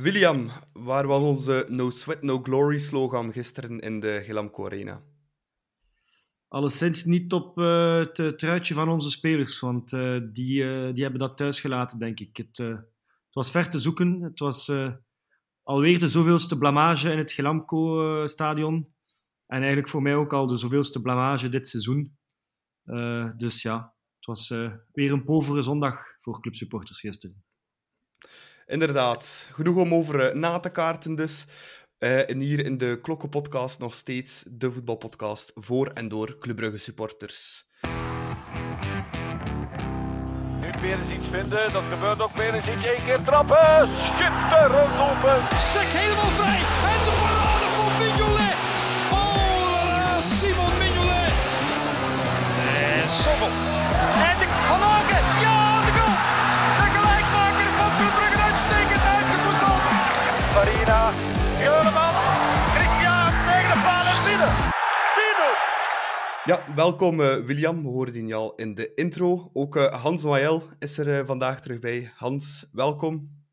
William, waar was onze No Sweat No Glory slogan gisteren in de Gelamco Arena? Alleszins niet op uh, het truitje van onze spelers, want uh, die, uh, die hebben dat thuis gelaten, denk ik. Het, het was ver te zoeken. Het was alweer de zoveelste blamage in het Gelamco-stadion. en eigenlijk voor mij ook al de zoveelste blamage dit seizoen. dus ja, het was weer een povere zondag voor clubsupporters gisteren. Inderdaad, genoeg om over na te kaarten dus. Uh, en hier in de Klokkenpodcast nog steeds de voetbalpodcast voor en door Club Brugge supporters. Nu Perens iets vinden, dat gebeurt ook. Perens iets, één keer trappen. Schitterend open. Sek helemaal vrij. En de parade van Mignolet. Oh, Simon Mignolet. En Sommel. En de Van Aken. Ja, Juremans, Christian, tegen de paal en binnen. Ja, welkom uh, William. We hoorden je al in de intro. Ook uh, Hans Noël is er uh, vandaag terug bij. Hans, welkom.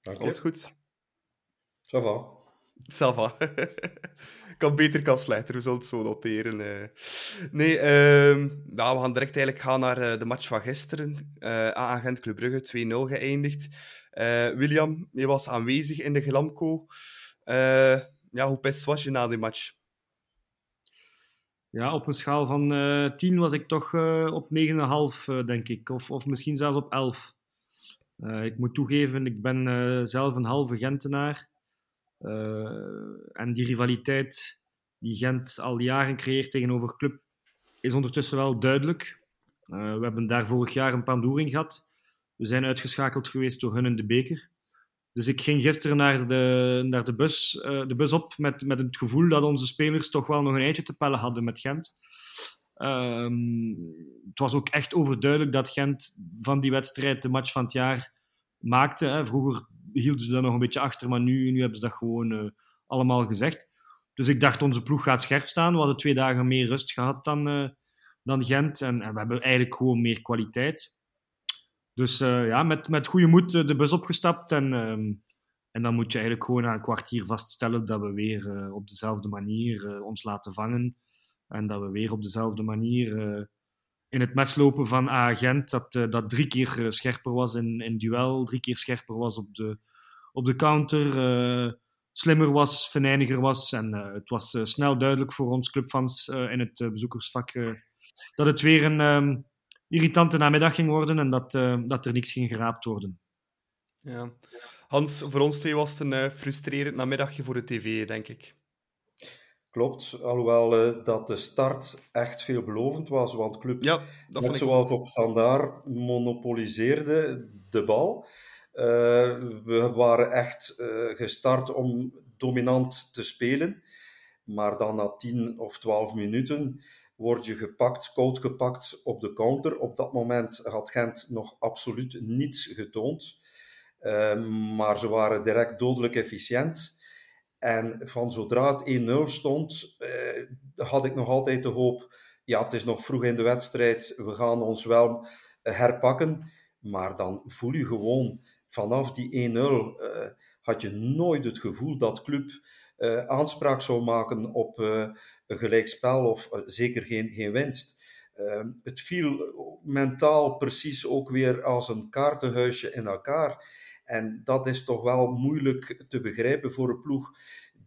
Dank je. Alles goed? Ça va. Ça va. kan beter, kan slechter. We zullen het zo noteren. Nee, uh, nou, we gaan direct eigenlijk gaan naar de match van gisteren. aan Gent Club Brugge, 2-0 geëindigd. William, je was aanwezig in de Glamco. Uh, ja, hoe best was je na die match? Ja, op een schaal van uh, eh, 10 was ik toch uh, op 9,5, uh, denk ik. Of, of misschien zelfs op 11. ik moet toegeven, ik ben zelf een halve Gentenaar. en die rivaliteit die Gent al jaren creëert tegenover club, is ondertussen wel duidelijk. we hebben daar vorig jaar een pandoer in gehad. We zijn uitgeschakeld geweest door hun in de beker. Dus ik ging gisteren naar de, naar de, bus, uh, de bus op met, met het gevoel dat onze spelers toch wel nog een eindje te pellen hadden met Gent. Um, het was ook echt overduidelijk dat Gent van die wedstrijd de match van het jaar maakte. Vroeger hielden ze dat nog een beetje achter, maar nu, nu hebben ze dat gewoon uh, allemaal gezegd. Dus ik dacht, onze ploeg gaat scherp staan. We hadden twee dagen meer rust gehad dan, uh, dan Gent. En, en, we hebben eigenlijk gewoon meer kwaliteit. Dus uh, ja, met, met goede moed uh, de bus opgestapt. En, um, en dan moet je eigenlijk gewoon na een kwartier vaststellen dat we weer uh, op dezelfde manier ons laten vangen. En dat we weer op dezelfde manier in het mes lopen van agent. Dat, dat drie keer scherper was in, in duel, drie keer scherper was op de, op de counter. slimmer was, venijniger was. En het was snel duidelijk voor ons clubfans in het bezoekersvak dat het weer een. Um, irritante namiddag ging worden en dat, uh, dat er niks ging geraapt worden. Ja. Hans, voor ons twee was het een uh, frustrerend namiddagje voor de tv, denk ik. Klopt, alhoewel uh, dat de start echt veelbelovend was, want Club, ja, dat net zoals op standaard, monopoliseerde de bal. we waren echt gestart om dominant te spelen, maar dan na 10 of 12 minuten word je gepakt, koud gepakt op de counter. Op dat moment had Gent nog absoluut niets getoond. Uh, maar ze waren direct dodelijk efficiënt. En van zodra het 1-0 stond, uh, had ik nog altijd de hoop: ja, het is nog vroeg in de wedstrijd, we gaan ons wel herpakken. Maar dan voel je gewoon vanaf die 1-0 uh, eh, had je nooit het gevoel dat club uh, aanspraak zou maken op een gelijkspel of uh, zeker geen, geen winst. Ehm, het viel mentaal precies ook weer als een kaartenhuisje in elkaar. En dat is toch wel moeilijk te begrijpen voor een ploeg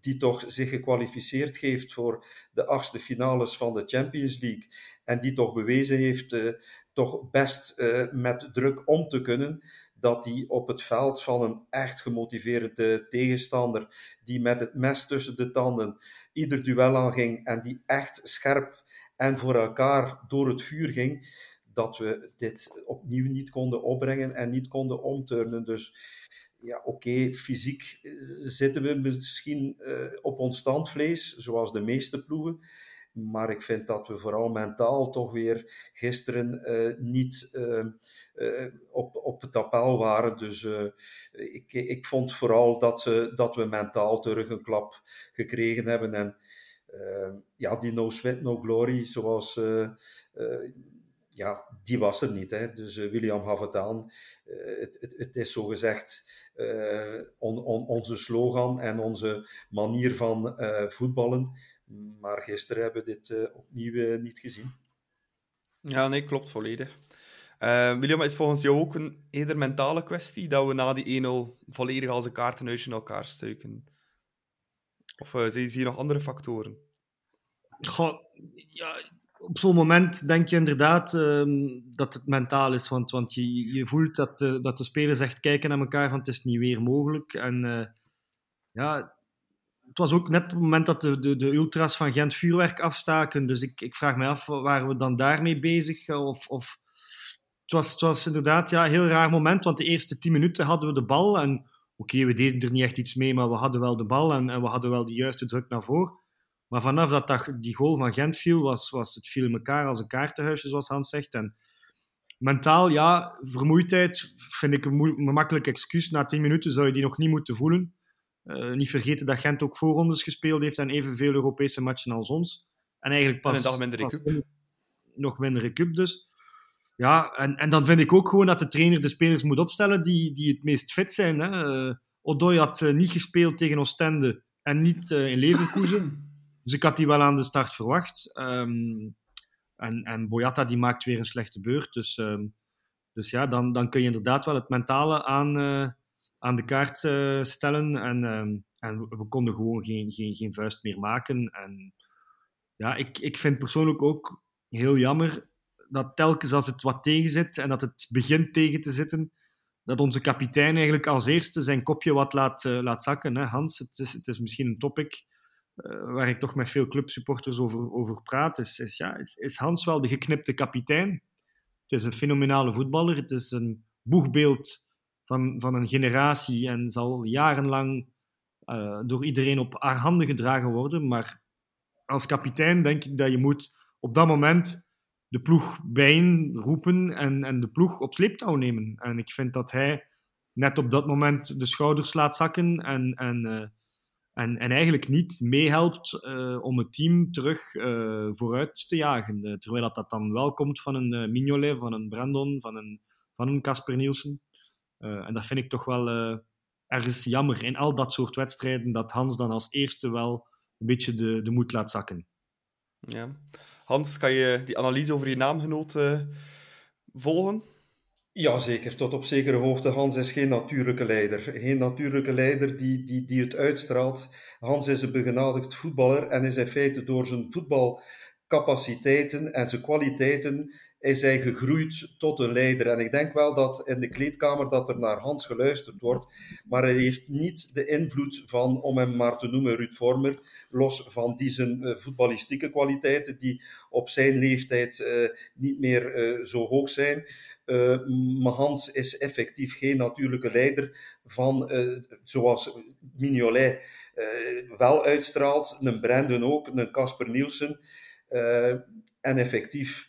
die toch zich gekwalificeerd heeft voor de achtste finales van de Champions League. En die toch bewezen heeft uh, toch best uh, met druk om te kunnen dat hij op het veld van een echt gemotiveerde tegenstander, die met het mes tussen de tanden ieder duel aanging en die echt scherp en voor elkaar door het vuur ging, dat we dit opnieuw niet konden opbrengen en niet konden omturnen. Dus ja, oké, fysiek eh, zitten we misschien uh, op ons standvlees, zoals de meeste ploegen. Maar ik vind dat we vooral mentaal toch weer gisteren uh, niet uh, uh, op, op het appel waren. Dus ik, ik vond vooral dat, ze, dat we mentaal terug een klap gekregen hebben. En ja, die no sweat, no glory, zoals ja, die was er niet. Hè. Dus William gaf het aan. het, het, het, is zogezegd on, on, onze slogan en onze manier van voetballen. Maar gisteren hebben we dit opnieuw niet gezien. Ja, nee, klopt volledig. Uh, William, is volgens jou ook een eerder mentale kwestie dat we na die 1-0 volledig als een kaartenhuisje in elkaar stuiken? Of uh, zie je nog andere factoren? Goh, ja, op zo'n moment denk je inderdaad um, dat het mentaal is. Want, want je, je voelt dat de, dat de spelers echt kijken naar elkaar van het is niet weer mogelijk. En uh, ja, het was ook net het moment dat de, de, de ultras van Gent vuurwerk afstaken. Dus ik, ik vraag me af, waren we dan daarmee bezig? Of, of het was, het was inderdaad ja, een heel raar moment, want de eerste tien minuten hadden we de bal. En oké, we deden er niet echt iets mee, maar we hadden wel de bal en, en we hadden wel de juiste druk naar voren. Maar vanaf dat, dat die goal van Gent viel, was, was het viel in elkaar als een kaartenhuisje, zoals Hans zegt. En mentaal, ja, vermoeidheid vind ik een, een makkelijk excuus. Na tien minuten zou je die nog niet moeten voelen. Uh, niet vergeten dat Gent ook voorrondes gespeeld heeft en evenveel Europese matchen als ons. En eigenlijk pas... En een dag minder recup. Nog minder recup dus. Ja, en, en dan vind ik ook gewoon dat de trainer de spelers moet opstellen die, die het meest fit zijn. Hè. Uh, Odoi had uh, niet gespeeld tegen Oostende en niet in Leverkusen. Dus ik had die wel aan de start verwacht. Um, en, en Boyata die maakt weer een slechte beurt. Dus, um, dus ja, dan, dan kun je inderdaad wel het mentale aan, aan de kaart stellen. En, um, en we konden gewoon geen, geen, geen vuist meer maken. En ja, ik, ik vind persoonlijk ook heel jammer dat telkens als het wat tegen zit en dat het begint tegen te zitten, dat onze kapitein eigenlijk als eerste zijn kopje wat laat, uh, laat zakken. Hè? Hans, het is, het is misschien een topic uh, waar ik toch met veel clubsupporters over, over praat. Is, is, ja, is Hans wel de geknipte kapitein? Het is een fenomenale voetballer. Het is een boegbeeld van, van een generatie en zal jarenlang uh, door iedereen op haar handen gedragen worden. Maar als kapitein denk ik dat je moet op dat moment de ploeg bijeenroepen en, en de ploeg op sleeptouw nemen. En ik vind dat hij net op dat moment de schouders laat zakken en, en, uh, en, en eigenlijk niet meehelpt uh, om het team terug vooruit te jagen. terwijl dat, dat dan wel komt van een Mignolet, van een Brandon, van een van een Casper Nielsen. En dat vind ik toch wel ergens jammer in al dat soort wedstrijden, dat Hans dan als eerste wel een beetje de, de moed laat zakken. Ja. Hans, kan je die analyse over je naamgenoot uh, volgen? Jazeker, tot op zekere hoogte. Hans is geen natuurlijke leider. Geen natuurlijke leider die, die, die het uitstraalt. Hans is een begenadigd voetballer en is in feite door zijn voetbalcapaciteiten en zijn kwaliteiten is hij gegroeid tot een leider. En ik denk wel dat in de kleedkamer dat er naar Hans geluisterd wordt, maar hij heeft niet de invloed van, om hem maar te noemen, Ruud Vormer, los van die zijn uh, voetballistieke kwaliteiten, die op zijn leeftijd uh, niet meer uh, zo hoog zijn. maar Hans is effectief geen natuurlijke leider van, zoals Mignolet wel uitstraalt, een Brandon ook, een Casper Nielsen. en effectief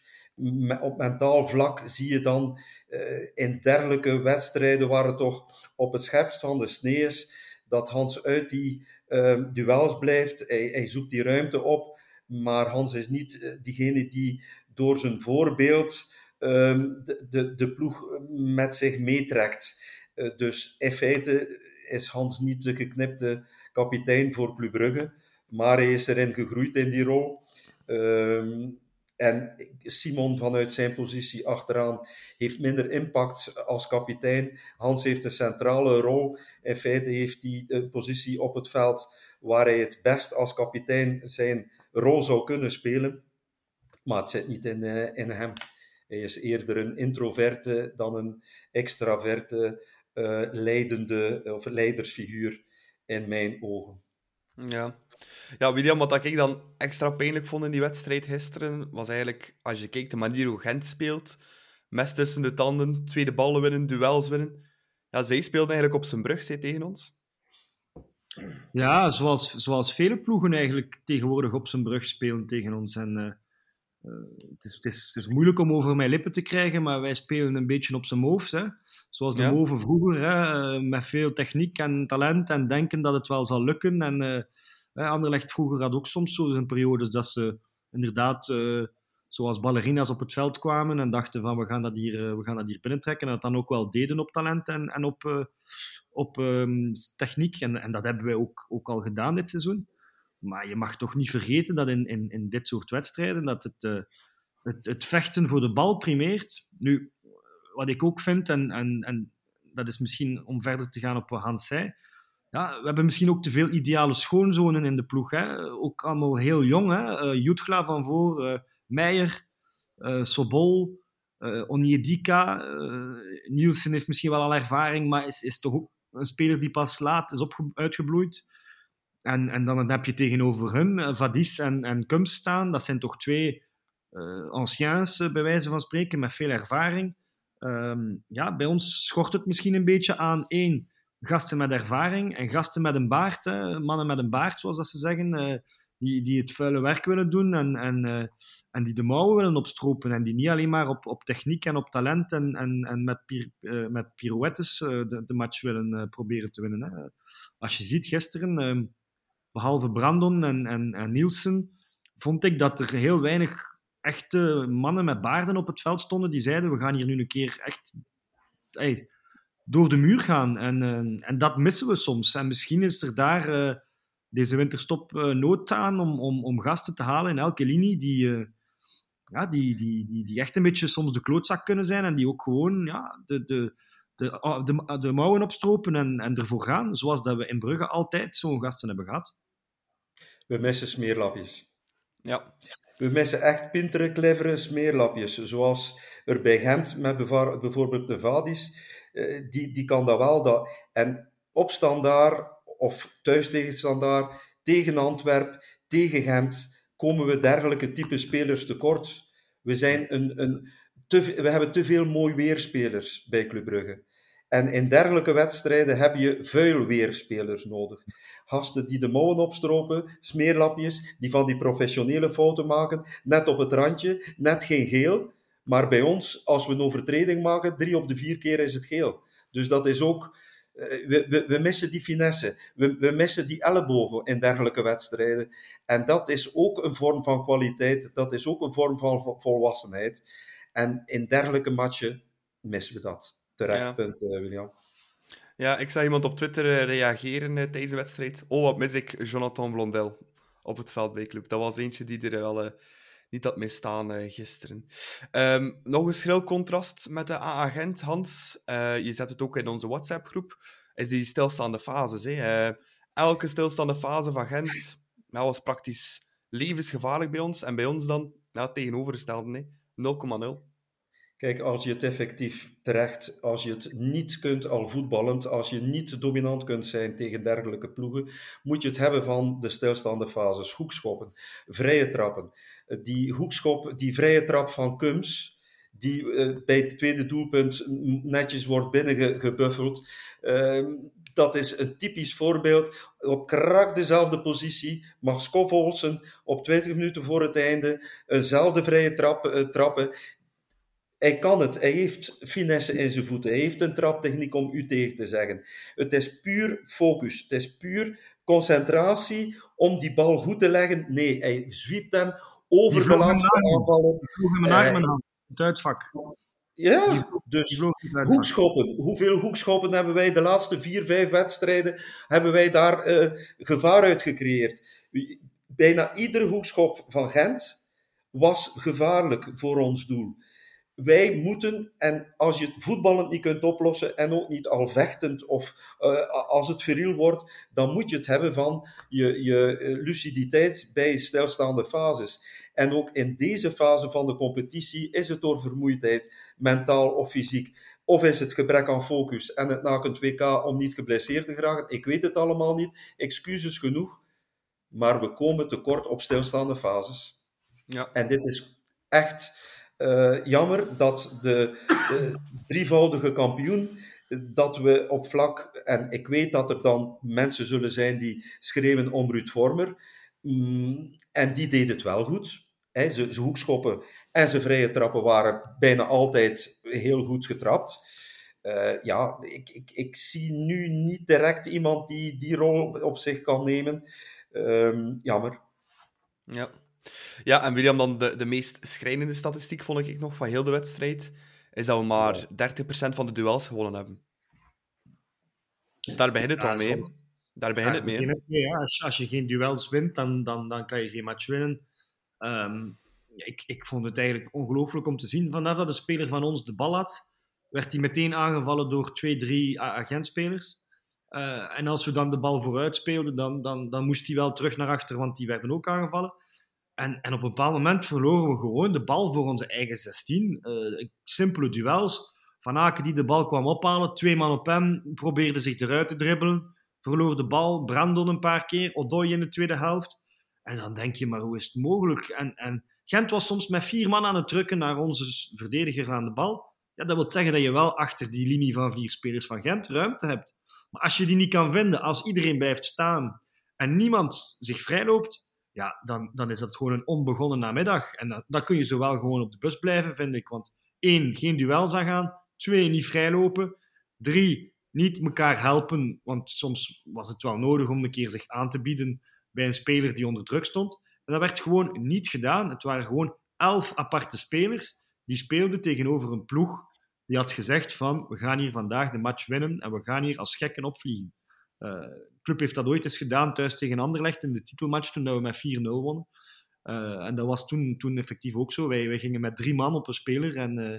op mentaal vlak zie je dan uh, in dergelijke wedstrijden waar het toch op het scherpst van de snee is, dat Hans uit die uh, duels blijft. Hij, hij, zoekt die ruimte op, maar Hans is niet uh, diegene die door zijn voorbeeld ehm, de, de, de ploeg met zich meetrekt. Eh, dus in feite is Hans niet de geknipte kapitein voor Club Brugge, maar hij is erin gegroeid in die rol. En Simon vanuit zijn positie achteraan heeft minder impact als kapitein. Hans heeft een centrale rol. In feite heeft hij een positie op het veld waar hij het best als kapitein zijn rol zou kunnen spelen. Maar het zit niet in, uh, in hem. Hij is eerder een introverte dan een extraverte uh, leidende of leidersfiguur in mijn ogen. Ja, ja, William, wat ik dan extra pijnlijk vond in die wedstrijd gisteren, was eigenlijk, als je kijkt de manier hoe Gent speelt, mes tussen de tanden, tweede ballen winnen, duels winnen. Ja, zij speelden eigenlijk op zijn brug, zij tegen ons. Ja, zoals, zoals vele ploegen eigenlijk tegenwoordig op zijn brug spelen tegen ons. En, uh, uh, het, is, het, is, het is moeilijk om over mijn lippen te krijgen, maar wij spelen een beetje op zijn moves. Hè? Zoals de ja. moven vroeger, hè? met veel techniek en talent en denken dat het wel zal lukken. En uh, Anderlecht vroeger had ook soms zo zijn periodes dat ze inderdaad uh, zoals ballerina's op het veld kwamen en dachten van we gaan dat hier, we gaan dat hier binnentrekken. En dat dan ook wel deden op talent en, en op, op ehm, techniek. En, en dat hebben wij ook, ook al gedaan dit seizoen. Maar je mag toch niet vergeten dat in, in, in dit soort wedstrijden dat het, het, het vechten voor de bal primeert. Nu, wat ik ook vind, en, en, en dat is misschien om verder te gaan op wat Hans zei, ja, we hebben misschien ook te veel ideale schoonzonen in de ploeg. Hè? Ook allemaal heel jong. Hè? Uh, Jutgla van voor, uh, Meijer, uh, Sobol, uh. Nielsen heeft misschien wel al ervaring, maar is, is toch ook een speler die pas laat is uitgebloeid. En, en dan heb je tegenover hem Vadis en, en Kums staan. Dat zijn toch twee anciens, bij wijze van spreken, met veel ervaring. Um, ja, bij ons schort het misschien een beetje aan één, gasten met ervaring en gasten met een baard, hè, mannen met een baard, zoals dat ze zeggen, uh, die, die het vuile werk willen doen en, en, uh, en die de mouwen willen opstropen en die niet alleen maar op, op techniek en op talent en, en, en met, pir, uh, met pirouettes de, de match willen proberen te winnen. Hè. Als je ziet gisteren, behalve Brandon en, en, en Nielsen, vond ik dat er heel weinig echte mannen met baarden op het veld stonden die zeiden: We gaan hier nu een keer echt hey, door de muur gaan. En, uh, en dat missen we soms. En misschien is er daar uh, deze winterstop uh, nood aan om, om, om gasten te halen in elke linie die, ja, die, die, die, die echt een beetje soms de klootzak kunnen zijn en die ook gewoon ja, de, de, de, de, de mouwen opstropen en, en ervoor gaan. Zoals dat we in Brugge altijd zo'n gasten hebben gehad. We missen smeerlapjes. Ja. We missen echt pintere, clevere smeerlapjes. Zoals er bij Gent met bijvoorbeeld de Vadis. Die, die kan dat wel. Dat. En op standaard of thuis tegen standaard, tegen Antwerp, tegen Gent, komen we dergelijke type spelers tekort. We, zijn een, een te, we hebben te veel mooi weerspelers bij Club Brugge. En in dergelijke wedstrijden heb je vuil weerspelers nodig. Gasten die de mouwen opstropen, smeerlapjes, die van die professionele fouten maken, net op het randje, net geen geel. Maar bij ons, als we een overtreding maken, drie op de vier keer is het geel. Dus dat is ook, we, we, we missen die finesse. We, we missen die ellebogen in dergelijke wedstrijden. En dat is ook een vorm van kwaliteit. Dat is ook een vorm van volwassenheid. En in dergelijke matchen missen we dat. Terecht Ja. punt, eh, William. Ja, ik zag iemand op Twitter eh, reageren eh, tijdens de wedstrijd. Oh, wat mis ik Jonathan Blondel op het veld bij Club. Dat was eentje die er wel niet had misstaan eh gisteren. Ehm, nog een schril contrast met de AA-agent, Hans. Je zet het ook in onze WhatsApp-groep. Is die stilstaande fases. Hè? Elke stilstaande fase van Gent nou, was praktisch levensgevaarlijk bij ons. En bij ons dan nou, tegenovergestelde. hè. 0,0. Kijk, als je het effectief terecht, als je het niet kunt al voetballend, als je niet dominant kunt zijn tegen dergelijke ploegen, moet je het hebben van de stilstaande fases. Hoekschoppen, vrije trappen. Eh, Die hoekschop, die vrije trap van Kums, die eh, bij het tweede doelpunt netjes wordt binnengebuffeld. Uh, dat is een typisch voorbeeld. Op krak dezelfde positie mag Olsen op 20 minuten voor het einde eenzelfde vrije trap, uh, trappen hij kan het. Hij heeft finesse in zijn voeten. Hij heeft een traptechniek om u tegen te zeggen. Het is puur focus. Het is puur concentratie om die bal goed te leggen. Nee, hij zwiept hem over de laatste aanvallen. Ik vroeg hem een armen aan. Het uitvak. Ja, dus hoekschoppen. Hoeveel hoekschoppen hebben wij de laatste vier, vijf wedstrijden hebben wij daar uh, gevaar uit gecreëerd? Bijna iedere hoekschop van Gent was gevaarlijk voor ons doel wij moeten, en als je het voetballend niet kunt oplossen en ook niet al vechtend of uh, als het viriel wordt, dan moet je het hebben van je, je luciditeit bij stilstaande fases. En ook in deze fase van de competitie is het door vermoeidheid, mentaal of fysiek, of is het gebrek aan focus en het na een 2K om niet geblesseerd te geraken. Ik weet het allemaal niet, excuses genoeg, maar we komen tekort op stilstaande fases. Ja. En dit is echt uh, jammer dat de, drievoudige kampioen, dat we op vlak, en ik weet dat er dan mensen zullen zijn die schreeuwen om Ruud Vormer, mm, en die deed het wel goed. Hè, ze, ze hoekschoppen en zijn vrije trappen waren bijna altijd heel goed getrapt. Uh, ja, ik, ik, ik zie nu niet direct iemand die die rol op zich kan nemen. Um, jammer. Ja. Ja, en William, dan de, de meest schrijnende statistiek vond ik nog van heel de wedstrijd, is dat we maar 30% van de duels gewonnen hebben. Daar begint het Ja, al mee. Daar begint Ja, het mee. hè. Als, je- als je geen duels wint, dan, dan, dan kan je geen match winnen. Ehm, ik, ik vond het eigenlijk ongelooflijk om te zien. Vanaf dat de speler van ons de bal had, werd hij meteen aangevallen door twee, drie agentspelers. Eh, en als we dan de bal vooruit speelden, dan, dan, dan moest hij wel terug naar achter, want die werden ook aangevallen. En, en op een bepaald moment verloren we gewoon de bal voor onze eigen 16. Eh, simpele duels. Van Aken die de bal kwam ophalen, twee man op hem, probeerde zich eruit te dribbelen verloor de bal, Brandon een paar keer, Odoi in de tweede helft. En dan denk je, maar hoe is het mogelijk? En, en Gent was soms met vier man aan het drukken naar onze verdediger aan de bal. Ja, dat wil zeggen dat je wel achter die linie van vier spelers van Gent ruimte hebt. Maar als je die niet kan vinden, als iedereen blijft staan en niemand zich vrijloopt, ja, dan, dan is dat gewoon een onbegonnen namiddag. En dan, kun je zowel gewoon op de bus blijven, vind ik. Want één, geen duels aangaan. Twee, niet vrijlopen. Drie, niet elkaar helpen, want soms was het wel nodig om een keer zich aan te bieden bij een speler die onder druk stond. En dat werd gewoon niet gedaan. Het waren gewoon elf aparte spelers die speelden tegenover een ploeg die had gezegd van we gaan hier vandaag de match winnen en we gaan hier als gekken opvliegen. Eh, club heeft dat ooit eens gedaan thuis tegen Anderlecht in de titelmatch toen we met 4-0 wonnen. Eh, en dat was toen, toen effectief ook zo. Wij, wij gingen met drie man op een speler en eh,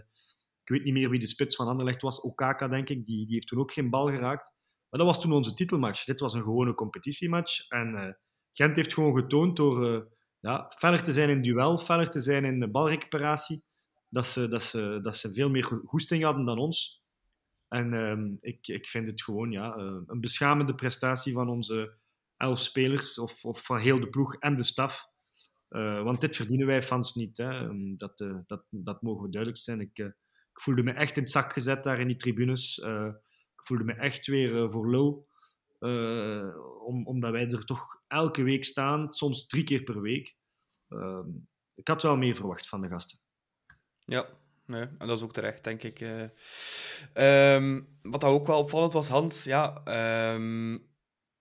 ik weet niet meer wie de spits van Anderlecht was, Okaka denk ik, die, die heeft toen ook geen bal geraakt. Maar dat was toen onze titelmatch. Dit was een gewone competitiematch. En eh, Gent heeft gewoon getoond door ja, feller te zijn in duel, feller te zijn in balrecuperatie, dat ze, dat ze, dat ze veel meer go- goesting hadden dan ons. En ehm, ik, ik vind het gewoon ja, eh, een beschamende prestatie van onze elf spelers, of, of van heel de ploeg en de staf. Eh, want dit verdienen wij fans niet. Hè. Ehm, Dat, eh, dat, dat mogen we duidelijk zijn. Ik, ik voelde me echt in het zak gezet daar in die tribunes. Ik voelde me echt weer voor lul. Om, omdat wij er toch elke week staan, soms drie keer per week. Ehm, ik had wel meer verwacht van de gasten. Ja, nee, en dat is ook terecht, denk ik. eh. Ehm, wat dat ook wel opvallend was, Hans, ja, ehm,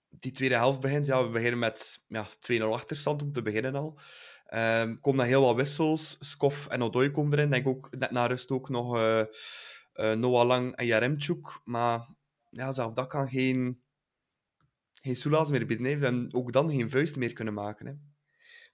die tweede helft begint. Ja, we beginnen met ja, 2-0 achterstand om te beginnen al. Ehm komen dan heel wat wissels. Skof en Odoi komen erin. Denk ook net na rust ook nog eh, eh, Noah Lang en Jaremchuk. Maar ja, zelf dat kan geen, geen soelaas meer bieden. Hebben ook dan geen vuist meer kunnen maken. Hè.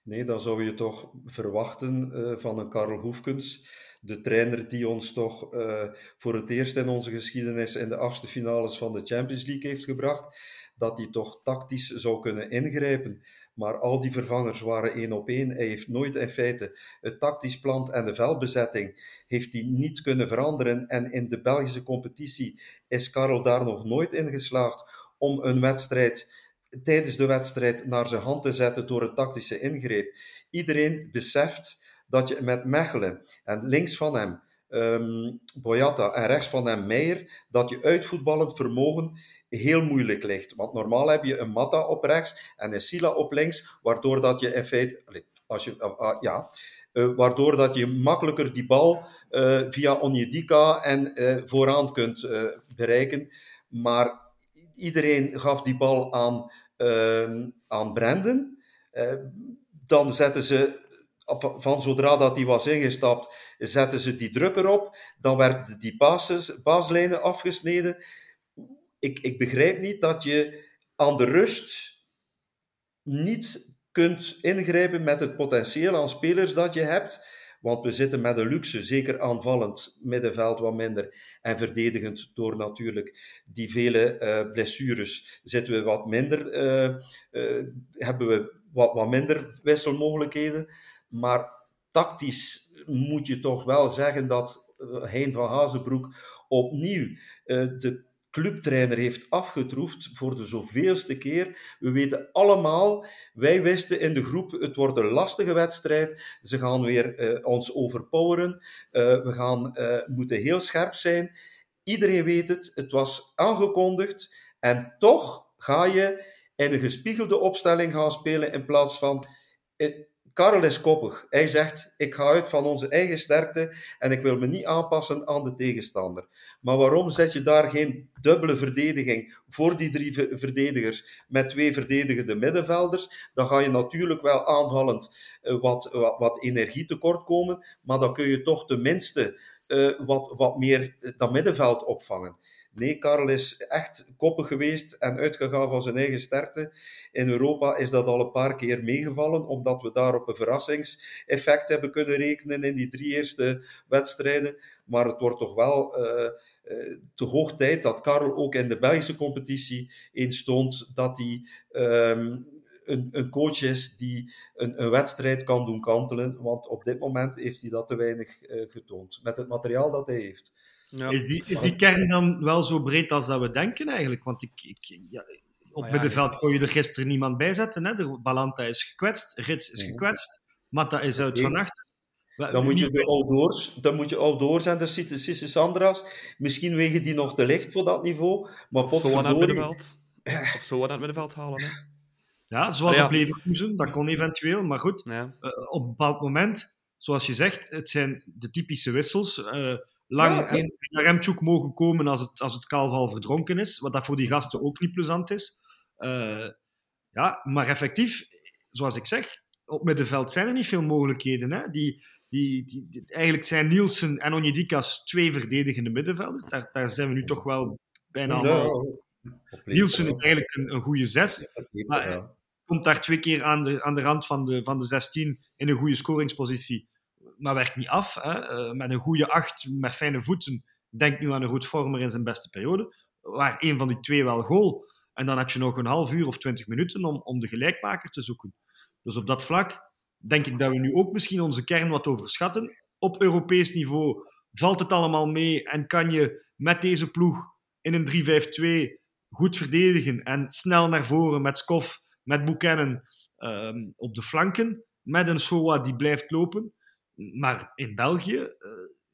Nee, dan zou je toch verwachten van een Karel Hoefkens, de trainer die ons toch eh, voor het eerst in onze geschiedenis in de achtste finales van de Champions League heeft gebracht, dat hij toch tactisch zou kunnen ingrijpen. Maar al die vervangers waren één op één. Hij heeft nooit in feite het tactisch plan en de veldbezetting heeft hij niet kunnen veranderen. En in de Belgische competitie is Karel daar nog nooit in geslaagd om een wedstrijd tijdens de wedstrijd naar zijn hand te zetten door een tactische ingreep. Iedereen beseft dat je met Mechelen en links van hem ehm Boyata en rechts van hem Meijer, dat je uitvoetballend vermogen heel moeilijk ligt. Want normaal heb je een Matta op rechts en een Sila op links, waardoor dat je in feite, als je, ah, ah, ja, eh, waardoor dat je makkelijker die bal eh, via Onyedika en eh, vooraan kunt eh, bereiken. Maar iedereen gaf die bal aan, ehm, aan Brandon. Eh, dan zetten ze, van, zodra dat die was ingestapt, zetten ze die druk erop. Dan werden die basis, baaslijnen afgesneden. Ik, ik begrijp niet dat je aan de rust niet kunt ingrijpen met het potentieel aan spelers dat je hebt. Want we zitten met een luxe, zeker aanvallend middenveld wat minder. En verdedigend door natuurlijk die vele eh, blessures zitten we wat minder, eh, eh, hebben we wat, wat minder wisselmogelijkheden. Maar tactisch moet je toch wel zeggen dat eh, Hein van Hazenbroek opnieuw eh, de clubtrainer heeft afgetroefd voor de zoveelste keer. We weten allemaal, wij wisten in de groep, het wordt een lastige wedstrijd. Ze gaan weer eh, ons overpoweren. We gaan moeten heel scherp zijn. Iedereen weet het, het was aangekondigd. En toch ga je in een gespiegelde opstelling gaan spelen in plaats van... eh, Karel is koppig. Hij zegt, ik ga uit van onze eigen sterkte en ik wil me niet aanpassen aan de tegenstander. Maar waarom zet je daar geen dubbele verdediging voor die drie verdedigers met twee verdedigende middenvelders? Dan ga je natuurlijk wel aanvallend uh, wat, wat, energie tekort komen, maar dan kun je toch tenminste uh, wat, wat meer dat middenveld opvangen. Nee, Karel is echt koppig geweest en uitgegaan van zijn eigen sterkte. In Europa is dat al een paar keer meegevallen, omdat we daar op een verrassingseffect hebben kunnen rekenen in die drie eerste wedstrijden. Maar het wordt toch wel uh, uh, te hoog tijd dat Karel ook in de Belgische competitie instond dat hij um, een, een, coach is die een, een, wedstrijd kan doen kantelen. Want op dit moment heeft hij dat te weinig uh, getoond, met het materiaal dat hij heeft. Ja. Is, die, is die kern dan wel zo breed als dat we denken eigenlijk? Want ik, ik ja, op ja, middenveld kon je er gisteren niemand bij zetten. Hè? De Balanta is gekwetst, Rits is gekwetst, Matta is uit vannacht. Dan moet je de outdoors, dan moet je outdoors en de Sisse Sandras. Misschien wegen die nog te licht voor dat niveau. Maar of zo aan het middenveld. Of zo aan het middenveld halen. Hè? Ja, zoals ja. op Leverkusen, dat kon eventueel. Maar goed, ja. uh, op een bepaald moment, zoals je zegt, het zijn de typische wissels. Uh, lang ja, en naar Remchuk mogen komen als het, als het kalf verdronken is. Wat dat voor die gasten ook niet plezant is. Uh, ja, maar effectief, zoals ik zeg, op middenveld zijn er niet veel mogelijkheden. Hè? Die, die, die, die eigenlijk zijn Nielsen en Onjedikas twee verdedigende middenvelders. Daar, daar zijn we nu toch wel bijna allemaal... Nielsen is eigenlijk een, een goede zes. Maar komt daar twee keer aan de, aan de rand van de, van de 16 in een goede scoringspositie maar werkt niet af. Hè. Uh, met een goede acht, met fijne voeten, denk nu aan een goed vormer in zijn beste periode, waar een van die twee wel goal. En dan had je nog een half uur of twintig minuten om, om de gelijkmaker te zoeken. Dus op dat vlak denk ik dat we nu ook misschien onze kern wat overschatten. Op Europees niveau valt het allemaal mee en kan je met deze ploeg in een 3-5-2 goed verdedigen en snel naar voren met Skof, met Buchanan um, op de flanken, met een Soa die blijft lopen. Maar in België uh,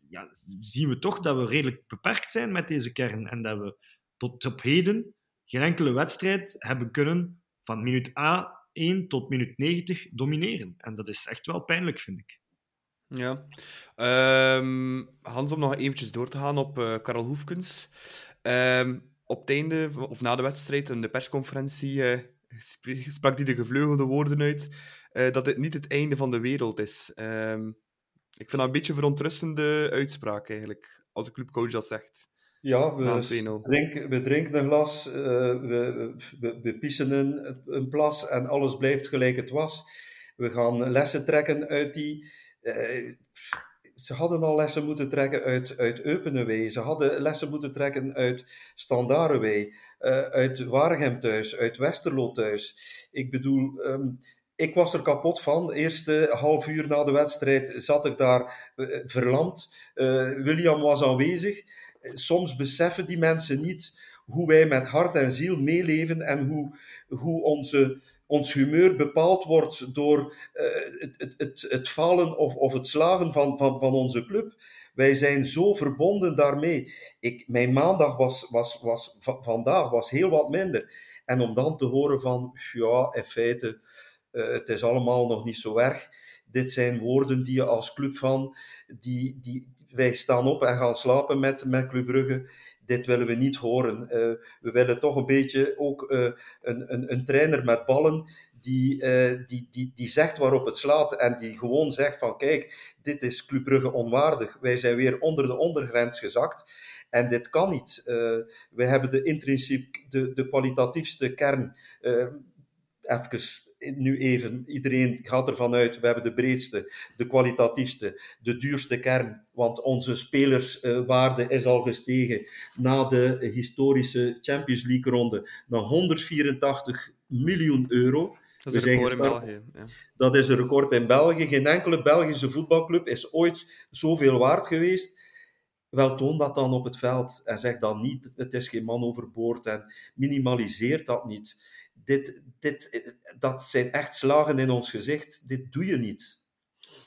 ja, zien we toch dat we redelijk beperkt zijn met deze kern en dat we tot op heden geen enkele wedstrijd hebben kunnen van minuut A1 tot minuut 90 domineren. En dat is echt wel pijnlijk, vind ik. Ja. Um, Hans, om nog eventjes door te gaan op uh, Karel Hoefkens. Um, op het einde, of na de wedstrijd, in de persconferentie, uh, sprak hij de gevleugelde woorden uit dat dit niet het einde van de wereld is. Um, ik vind dat een beetje een verontrustende uitspraak eigenlijk, als een clubcoach dat zegt. Ja, we, drinken, we drinken een glas, uh, we, we, we pissen een, een, plas en alles blijft gelijk het was. We gaan lessen trekken uit die... Uh, ze hadden al lessen moeten trekken uit, uit Eupenewee. Ze hadden lessen moeten trekken uit Standarenwee, uh, uit Waregem thuis, uit Westerlo thuis. Ik bedoel, um, ik was er kapot van. Eerste half uur na de wedstrijd zat ik daar uh, verlamd. Uh, William was aanwezig. Soms beseffen die mensen niet hoe wij met hart en ziel meeleven en hoe, hoe onze, ons humeur bepaald wordt door uh, het, het, het, het, falen of, of het slagen van, van, van onze club. Wij zijn zo verbonden daarmee. Ik, mijn maandag was, was, was, vandaag was heel wat minder. En om dan te horen van, ja, in feite uh, het is allemaal nog niet zo erg. Dit zijn woorden die je als club van, die, die, wij staan op en gaan slapen met, met Club Brugge. Dit willen we niet horen. Uh, we willen toch een beetje ook uh, een, een, een trainer met ballen die, die, die, die zegt waarop het slaat en die gewoon zegt van kijk, dit is Club Brugge onwaardig. Wij zijn weer onder de ondergrens gezakt en dit kan niet. Uh, wij hebben de intrinsiek, de, de kwalitatiefste kern, uh, even nu even, iedereen gaat ervan uit, we hebben de breedste, de kwalitatiefste, de duurste kern, want onze spelerswaarde is al gestegen na de historische Champions League ronde naar 184 miljoen euro. Dat is een record in België. Ja. Dat is een record in België. Geen enkele Belgische voetbalclub is ooit zoveel waard geweest. Wel, toon dat dan op het veld en zeg dan niet, het is geen man overboord en minimaliseer dat niet dit, dit, dat zijn echt slagen in ons gezicht. Dit doe je niet.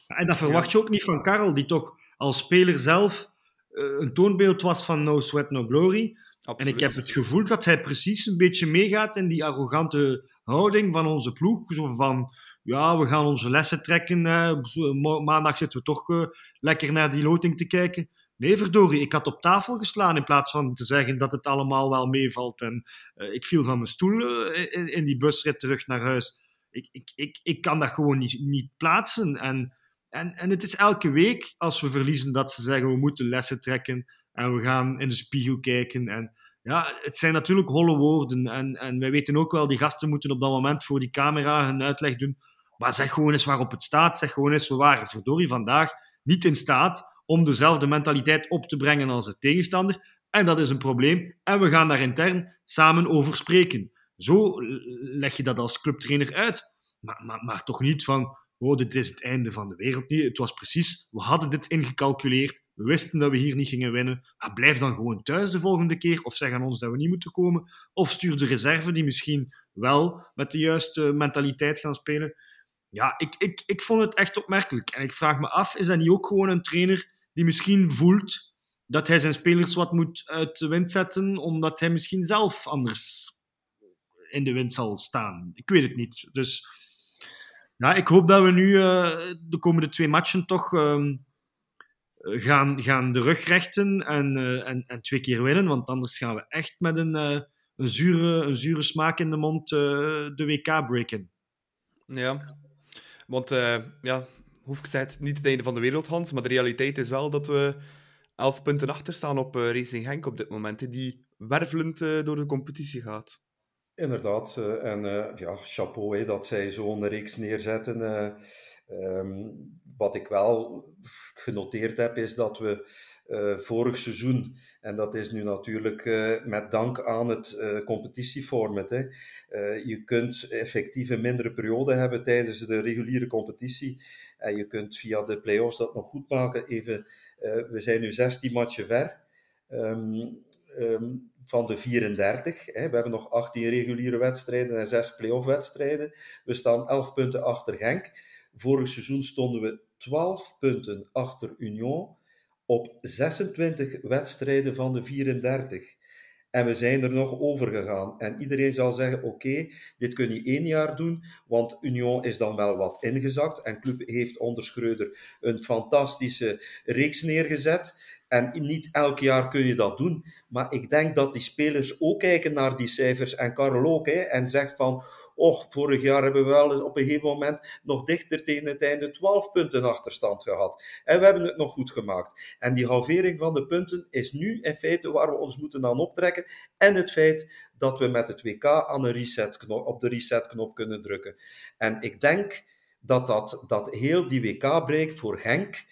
En dat verwacht je ook niet van Karel, die toch als speler zelf uh, een toonbeeld was van No Sweat No Glory. Absoluut. En ik heb het gevoel dat hij precies een beetje meegaat in die arrogante houding van onze ploeg. Zo van, ja, we gaan onze lessen trekken. maandag zitten we toch uh, lekker naar die loting te kijken. Nee, verdorie, ik had op tafel geslaan in plaats van te zeggen dat het allemaal wel meevalt. En uh, ik viel van mijn stoel in, in, die busrit terug naar huis. Ik, ik, ik, ik kan dat gewoon niet, niet plaatsen. En, en, en het is elke week als we verliezen dat ze zeggen we moeten lessen trekken en we gaan in de spiegel kijken. En ja, het zijn natuurlijk holle woorden. En, en wij weten ook wel, die gasten moeten op dat moment voor die camera hun uitleg doen. Maar zeg gewoon eens waarop het staat. Zeg gewoon eens, we waren verdorie vandaag niet in staat om dezelfde mentaliteit op te brengen als de tegenstander. En dat is een probleem. En we gaan daar intern samen over spreken. Zo leg je dat als clubtrainer uit. Maar, maar, maar toch niet van, oh, dit is het einde van de wereld. Nee, het was precies, we hadden dit ingecalculeerd. We wisten dat we hier niet gingen winnen. Ah, blijf dan gewoon thuis de volgende keer. Of zeg aan ons dat we niet moeten komen. Of stuur de reserve die misschien wel met de juiste mentaliteit gaan spelen. Ja, ik, ik, ik vond het echt opmerkelijk. En ik vraag me af, is dat niet ook gewoon een trainer die misschien voelt dat hij zijn spelers wat moet uit de wind zetten, omdat hij misschien zelf anders in de wind zal staan? Ik weet het niet. Dus ja, ik hoop dat we nu uh, de komende twee matchen toch... Uh, gaan, gaan de rug rechten en, uh, en, en twee keer winnen. Want anders gaan we echt met een, uh, een, zure, een zure smaak in de mond de WK breken. Ja, want ja, hoef het niet het einde van de wereld, Hans. Maar de realiteit is wel dat we elf punten achter staan op Racing Genk op dit moment. Die wervelend door de competitie gaat. Inderdaad. en ja, chapeau dat zij zo'n reeks neerzetten. Um, wat ik wel genoteerd heb, is dat we vorig seizoen, en dat is nu natuurlijk met dank aan het uh, competitieformat, hè, je kunt effectief een mindere periode hebben tijdens de reguliere competitie. En je kunt via de play-offs dat nog goed maken. Even, we zijn nu 16 matchen ver. Um, um, van de 34. Hè. We hebben nog 18 reguliere wedstrijden en 6 play-off wedstrijden. We staan 11 punten achter Genk. Vorig seizoen stonden we 12 punten achter Union op 26 wedstrijden van de 34. En we zijn er nog over gegaan. En iedereen zal zeggen: Oké, dit kun je één jaar doen, want Union is dan wel wat ingezakt. En Club heeft onder Schreuder een fantastische reeks neergezet. En niet elk jaar kun je dat doen. Maar ik denk dat die spelers ook kijken naar die cijfers. En Karel ook. Hè, en zegt van, och, vorig jaar hebben we wel eens op een gegeven moment nog dichter tegen het einde 12 punten achterstand gehad. En we hebben het nog goed gemaakt. En die halvering van de punten is nu in feite waar we ons moeten aan optrekken. En het feit dat we met het WK aan een resetknop, op de resetknop kunnen drukken. En ik denk dat, dat, dat heel die WK-break voor Henk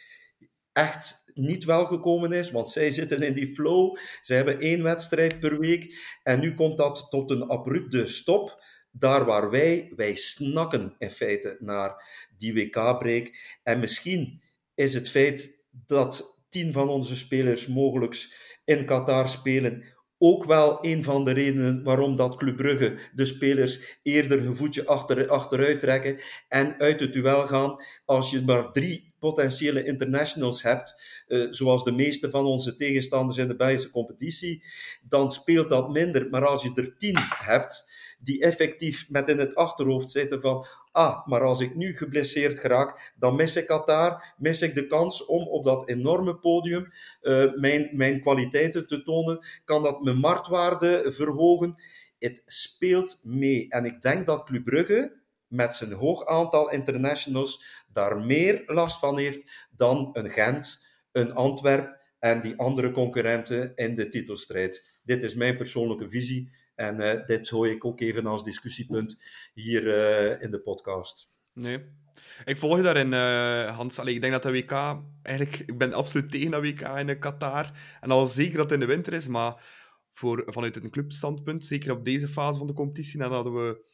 echt niet welgekomen is, want zij zitten in die flow. Zij hebben één wedstrijd per week en nu komt dat tot een abrupte stop. Daar waar wij, wij snakken in feite naar die WK-break. En misschien is het feit dat tien van onze spelers mogelijk in Qatar spelen ook wel een van de redenen waarom dat Club Brugge de spelers eerder een voetje achter, achteruit trekken en uit het duel gaan. Als je maar drie potentiële internationals hebt, uh, zoals de meeste van onze tegenstanders in de Belgische competitie, dan speelt dat minder. Maar als je er tien hebt, die effectief met in het achterhoofd zitten van ah, maar als ik nu geblesseerd geraak, dan mis ik Qatar, mis ik de kans om op dat enorme podium uh, mijn, mijn kwaliteiten te tonen, kan dat mijn marktwaarde verhogen. Het speelt mee. En ik denk dat Club Brugge met zijn hoog aantal internationals daar meer last van heeft dan een Gent, een Antwerp en die andere concurrenten in de titelstrijd. Dit is mijn persoonlijke visie en uh, dit hoor ik ook even als discussiepunt hier uh, in de podcast. Nee. Ik volg je daarin, uh, Hans. Allee, ik denk dat de WK... Eigenlijk, ik ben absoluut tegen dat WK in Qatar. En al zeker dat het in de winter is, maar voor, vanuit een clubstandpunt, zeker op deze fase van de competitie, hadden we...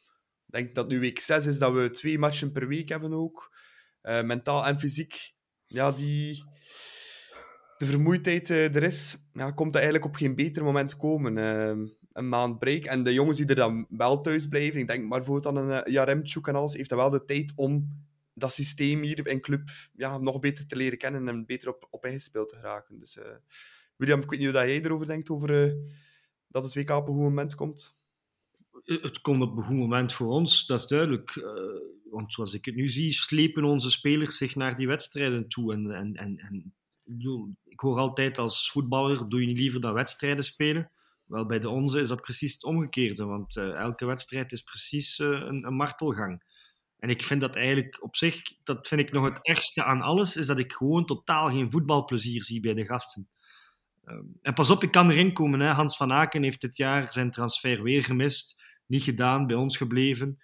Denk dat nu week 6 is, dat we twee matchen per week hebben ook. Uh, mentaal en fysiek. Ja, die... De vermoeidheid uh, er is, ja, komt dat eigenlijk op geen beter moment komen. Uh, een maand break. En de jongens die er dan wel thuis blijven, ik denk maar bijvoorbeeld aan een Jaremchuk en alles, heeft dat wel de tijd om dat systeem hier in club ja, nog beter te leren kennen en beter op, op ingespeeld te geraken. Dus William, ik weet niet hoe jij erover denkt, over dat het WK op een goed moment komt. Het komt op een goed moment voor ons, dat is duidelijk. want zoals ik het nu zie, slepen onze spelers zich naar die wedstrijden toe. En, en, en, en ik, bedoel, ik hoor altijd als voetballer, doe je niet liever dan wedstrijden spelen? Wel, bij de onze is dat precies het omgekeerde, want uh, elke wedstrijd is precies een, een, martelgang. En ik vind dat eigenlijk op zich, dat vind ik nog het ergste aan alles, is dat ik gewoon totaal geen voetbalplezier zie bij de gasten. Um, en pas op, ik kan erin komen. Hè. Hans van Aken heeft dit jaar zijn transfer weer gemist, niet gedaan, bij ons gebleven.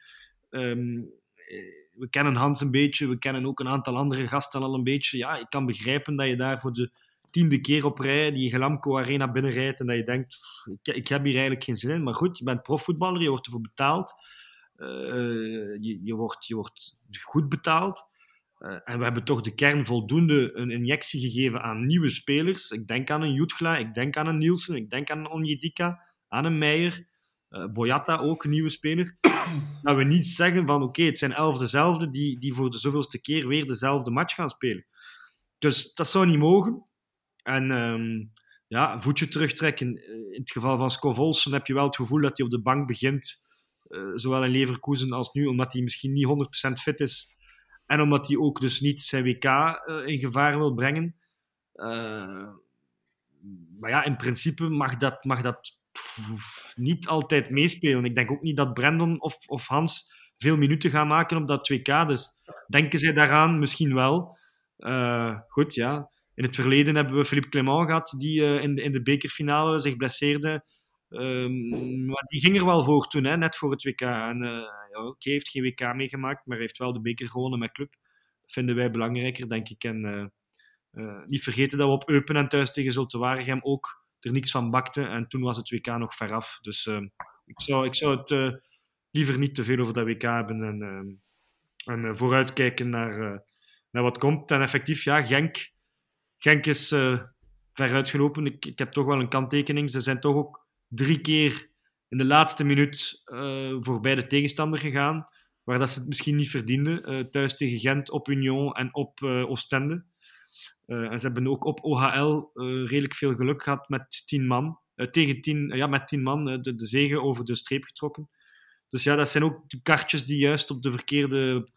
Um, we kennen Hans een beetje, we kennen ook een aantal andere gasten al een beetje. Ja, ik kan begrijpen dat je daar voor de tiende keer op rij die Gelamco Arena binnenrijdt en dat je denkt, ik, ik, heb hier eigenlijk geen zin in. Maar goed, je bent profvoetballer, je wordt ervoor betaald. Uh, je, je, wordt, je wordt goed betaald. Uh, en we hebben toch de kern voldoende een injectie gegeven aan nieuwe spelers. Ik denk aan een Jutgla, ik denk aan een Nielsen, ik denk aan een Onjedika, aan een Meijer. Uh, Boyata ook, een nieuwe speler. dat we niet zeggen van oké, het zijn elf dezelfde die, die voor de zoveelste keer weer dezelfde match gaan spelen. Dus dat zou niet mogen. En um, ja, voetje terugtrekken. In het geval van Scov heb je wel het gevoel dat hij op de bank begint. Uh, zowel in Leverkusen als nu, omdat hij misschien niet 100% fit is. En omdat hij ook dus niet zijn WK in gevaar wil brengen. Maar ja, in principe mag dat, mag dat niet altijd meespelen. Ik denk ook niet dat Brandon of, of Hans veel minuten gaan maken op dat 2K. Dus denken zij daaraan? Misschien wel. Uh, goed, ja. In het verleden hebben we Philippe Clement gehad, die uh, in, de, in de bekerfinale zich blesseerde. Um, maar die ging er wel voor toen, hè, net voor het WK. En uh, ja, heeft geen WK meegemaakt, maar heeft wel de beker gewonnen met club. Dat vinden wij belangrijker, denk ik. En niet vergeten dat we op Eupen en thuis tegen Zulte Waregem ook er niks van bakte. En toen was het WK nog veraf. Dus uh, ik, zou, ik zou het uh, liever niet te veel over dat WK hebben en, uh, en uh, vooruitkijken naar, naar wat komt. En effectief, ja, Genk, Genk is ver uitgelopen. Ik, ik heb toch wel een kanttekening. Ze zijn toch ook drie keer in de laatste minuut voorbij de tegenstander gegaan. Waar dat ze het misschien niet verdienden. thuis tegen Gent, op Union en op Oostende. Uh, en ze hebben ook op OHL eh, redelijk veel geluk gehad met tien man. Uh, tegen tien, ja, met tien man de, de zegen over de streep getrokken. Dus ja, dat zijn ook kaartjes die juist op de verkeerde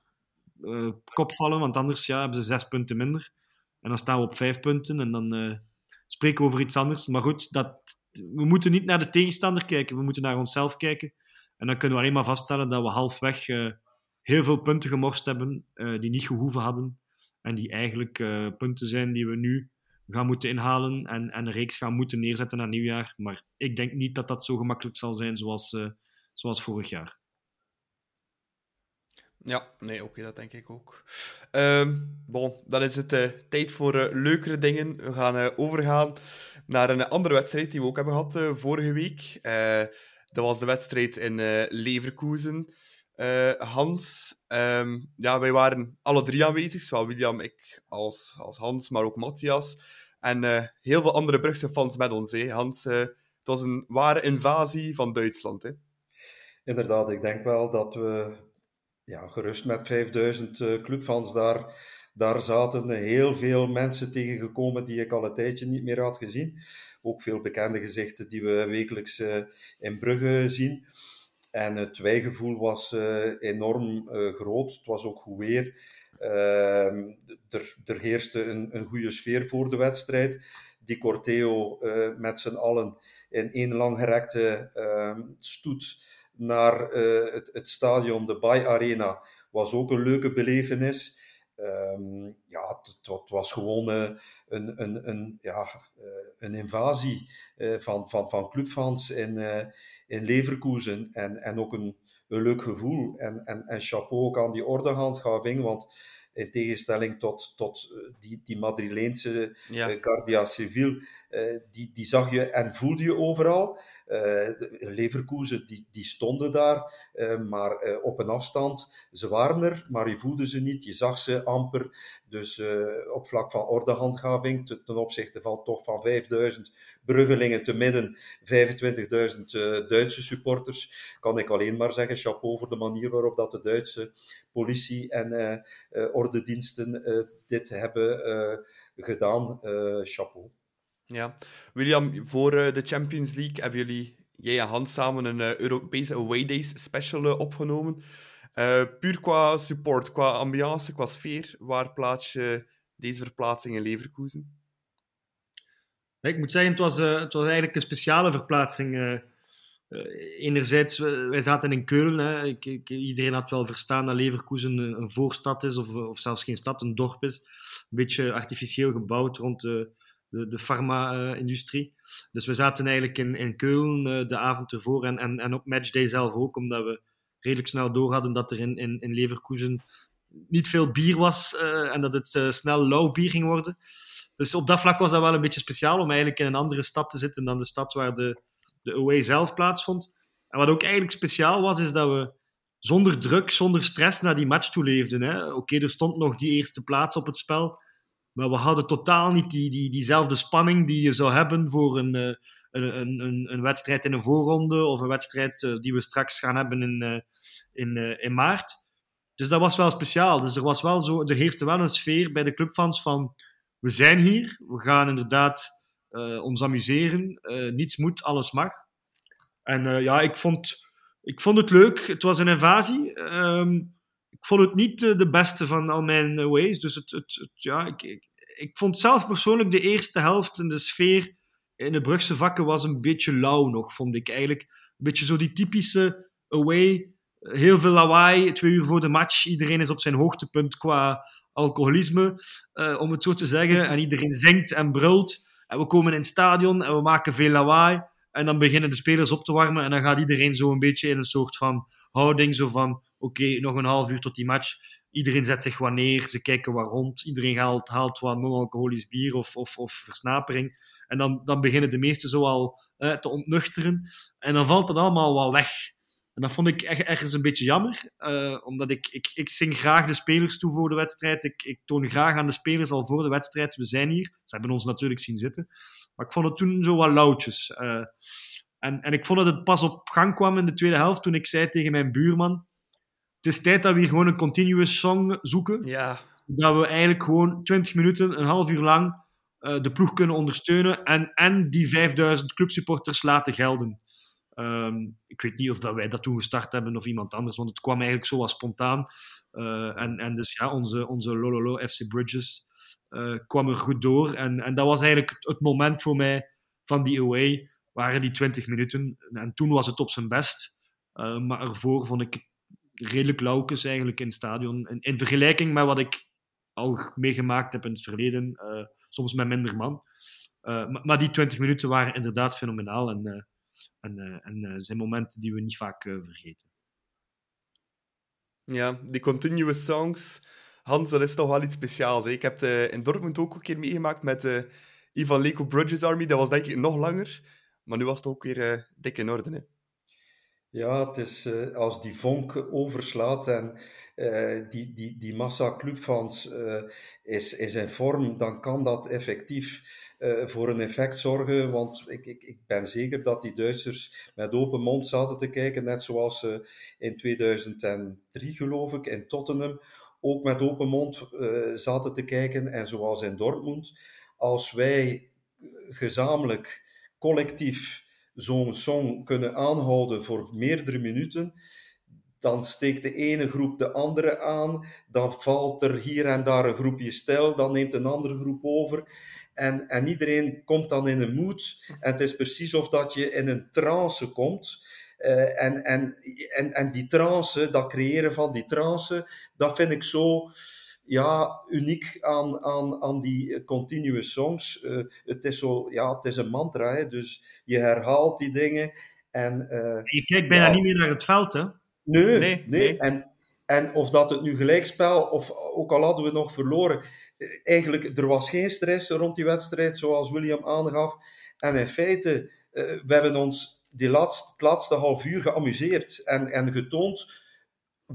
kop vallen. Want anders ja, hebben ze zes punten minder. En dan staan we op vijf punten. En dan spreken we over iets anders. Maar goed, dat, we moeten niet naar de tegenstander kijken. We moeten naar onszelf kijken. En dan kunnen we alleen maar vaststellen dat we halfweg heel veel punten gemorst hebben die niet gehoeven hadden. En die eigenlijk uh, punten zijn die we nu gaan moeten inhalen en, en een reeks gaan moeten neerzetten naar nieuwjaar. Maar ik denk niet dat dat zo gemakkelijk zal zijn zoals, uh, zoals vorig jaar. Ja, nee, oké, dat denk ik ook. Um, bon, dan is het uh, tijd voor leukere dingen. We gaan overgaan naar een andere wedstrijd die we ook hebben gehad vorige week. dat was de wedstrijd in Leverkusen. Uh, Hans, um, ja, wij waren alle drie aanwezig, zowel William, ik als, als Hans, maar ook Matthias. En uh, heel veel andere Brugse fans met ons. Hè. Hans, uh, het was een ware invasie van Duitsland. Hè. Inderdaad, ik denk wel dat we ja, gerust met 5000 clubfans daar, daar zaten. Heel veel mensen tegengekomen die ik al een tijdje niet meer had gezien. Ook veel bekende gezichten die we wekelijks in Brugge zien. En het wijgevoel was uh, enorm uh, groot. Het was ook goed weer. Uh, er, er heerste een, een goede sfeer voor de wedstrijd. Die Corteo uh, met z'n allen in één langgerekte ehm, stoet naar het, het, stadion, de Bay Arena, was ook een leuke belevenis. Um, ja, het, was gewoon uh, een, een, een, ja, uh, een invasie uh, van, van, van clubfans in, in Leverkusen. En, en ook een, een leuk gevoel. En, en, en chapeau ook aan die ordehandhaving, want in tegenstelling tot, tot die, die Madrileense ja. Guardia Civil, die, die zag je en voelde je overal. Uh, Leverkusen, die, die stonden daar, uh, maar uh, op een afstand. Ze waren er, maar je voelde ze niet, je zag ze amper. Dus op vlak van ordehandhaving, ten, ten opzichte van toch van 5000 Bruggelingen te midden, 25.000 Duitse supporters, kan ik alleen maar zeggen, chapeau voor de manier waarop dat de Duitse politie en ordediensten dit hebben gedaan. chapeau. Ja, William, voor uh, de Champions League hebben jullie, jij en Hans samen, een uh, Europese Away Days special uh, opgenomen. Puur qua support, qua ambiance, qua sfeer, waar plaats je deze verplaatsing in Leverkusen? Ik moet zeggen, het was, het was eigenlijk een speciale verplaatsing. Uh, enerzijds, wij zaten in Keulen. Hè. Iedereen had wel verstaan dat Leverkusen een, een voorstad is, of, of zelfs geen stad, een dorp is. Een beetje artificieel gebouwd rond de, de, de farma-industrie. Dus we zaten eigenlijk in, in Keulen de avond ervoor en, en, op matchday zelf ook, omdat we redelijk snel door hadden dat er in, in, in Leverkusen niet veel bier was uh, en dat het uh, snel lauw bier ging worden. Dus op dat vlak was dat wel een beetje speciaal om eigenlijk in een andere stad te zitten dan de stad waar de, de away zelf plaatsvond. En wat ook eigenlijk speciaal was, is dat we zonder druk, zonder stress naar die match toe leefden. Oké, er stond nog die eerste plaats op het spel, maar we hadden totaal niet die, die, diezelfde spanning die je zou hebben voor een, uh, een, een, een, wedstrijd in een voorronde of een wedstrijd die we straks gaan hebben in, in, in maart. Dus dat was wel speciaal. Dus er, was wel zo, er heerste wel een sfeer bij de clubfans van we zijn hier, we gaan inderdaad ons amuseren, niets moet, alles mag. En ja, ik vond, ik vond het leuk. Het was een invasie. Um, ik vond het niet de beste van al mijn ways. Dus het, het, ja, ik, ik, ik, vond zelf persoonlijk de eerste helft en de sfeer in de Brugse vakken was een beetje lauw nog, vond ik eigenlijk. Een beetje zo die typische away heel veel lawaai, twee uur voor de match. Iedereen is op zijn hoogtepunt qua alcoholisme, uh, om het zo te zeggen. En iedereen zingt en brult. En we komen in het stadion en we maken veel lawaai. En dan beginnen de spelers op te warmen. En dan gaat iedereen zo een beetje in een soort van houding. Zo van, oké, nog een half uur tot die match. Iedereen zet zich wat neer, ze kijken wat rond. Iedereen haalt, haalt wat non-alcoholisch bier of, of, of versnapering. En dan, dan beginnen de meesten zo al uh, te ontnuchteren. En dan valt dat allemaal wat weg. En dat vond ik ergens een beetje jammer, uh, omdat ik, ik, ik zing graag de spelers toe voor de wedstrijd. Ik, ik toon graag aan de spelers al voor de wedstrijd, we zijn hier. Ze hebben ons natuurlijk zien zitten. Maar ik vond het toen zo wat lauwtjes. Uh, en, en ik vond dat het pas op gang kwam in de tweede helft toen ik zei tegen mijn buurman: Het is tijd dat we hier gewoon een continuous song zoeken. Ja. Dat we eigenlijk gewoon 20 minuten, een half uur lang uh, de ploeg kunnen ondersteunen en, en die 5000 clubsupporters laten gelden. Um, ik weet niet of dat wij dat toen gestart hebben of iemand anders, want het kwam eigenlijk zo wat spontaan. Uh, en, en dus ja, onze, onze Lololo FC Bridges uh, kwam er goed door. En, en dat was eigenlijk het, het, moment voor mij van die away, waren die 20 minuten. En toen was het op zijn best. Maar ervoor vond ik redelijk laukes eigenlijk in het stadion. In, in, vergelijking met wat ik al meegemaakt heb in het verleden, soms met minder man. Maar, maar, die 20 minuten waren inderdaad fenomenaal. En uh, en zijn momenten die we niet vaak vergeten. Ja, die continuous songs. Hans, dat is toch wel iets speciaals. Ik heb het in Dortmund ook een keer meegemaakt met Ivan Leko Bridges Army. Dat was denk ik nog langer. Maar nu was het ook weer dik in orde. Hè? Ja, het is uh, als die vonk overslaat en uh, die, die, die massa clubfans uh, is, is in vorm, dan kan dat effectief voor een effect zorgen. Want ik, ik, ik ben zeker dat die Duitsers met open mond zaten te kijken, net zoals ze in 2003, geloof ik, in Tottenham ook met open mond zaten te kijken. En zoals in Dortmund, als wij gezamenlijk, collectief zo'n song kunnen aanhouden voor meerdere minuten, dan steekt de ene groep de andere aan, dan valt er hier en daar een groepje stijl, dan neemt een andere groep over. En, en iedereen komt dan in een mood. En het is precies of dat je in een trance komt. Uh, en, en, en, en die trance, dat creëren van die trance, dat vind ik zo ja, uniek aan, aan, aan die continuous songs. Uh, het is zo, ja, het is een mantra, hè, dus je herhaalt die dingen. En, uh, je kijkt bijna ja, niet meer naar het veld, hè? Nee, nee. nee. nee. En, en of dat het nu gelijkspel, of ook al hadden we nog verloren, eh, eigenlijk, er was geen stress rond die wedstrijd, zoals William aangaf. En in feite, uh, we hebben ons die laatste, het laatste half uur geamuseerd en, en getoond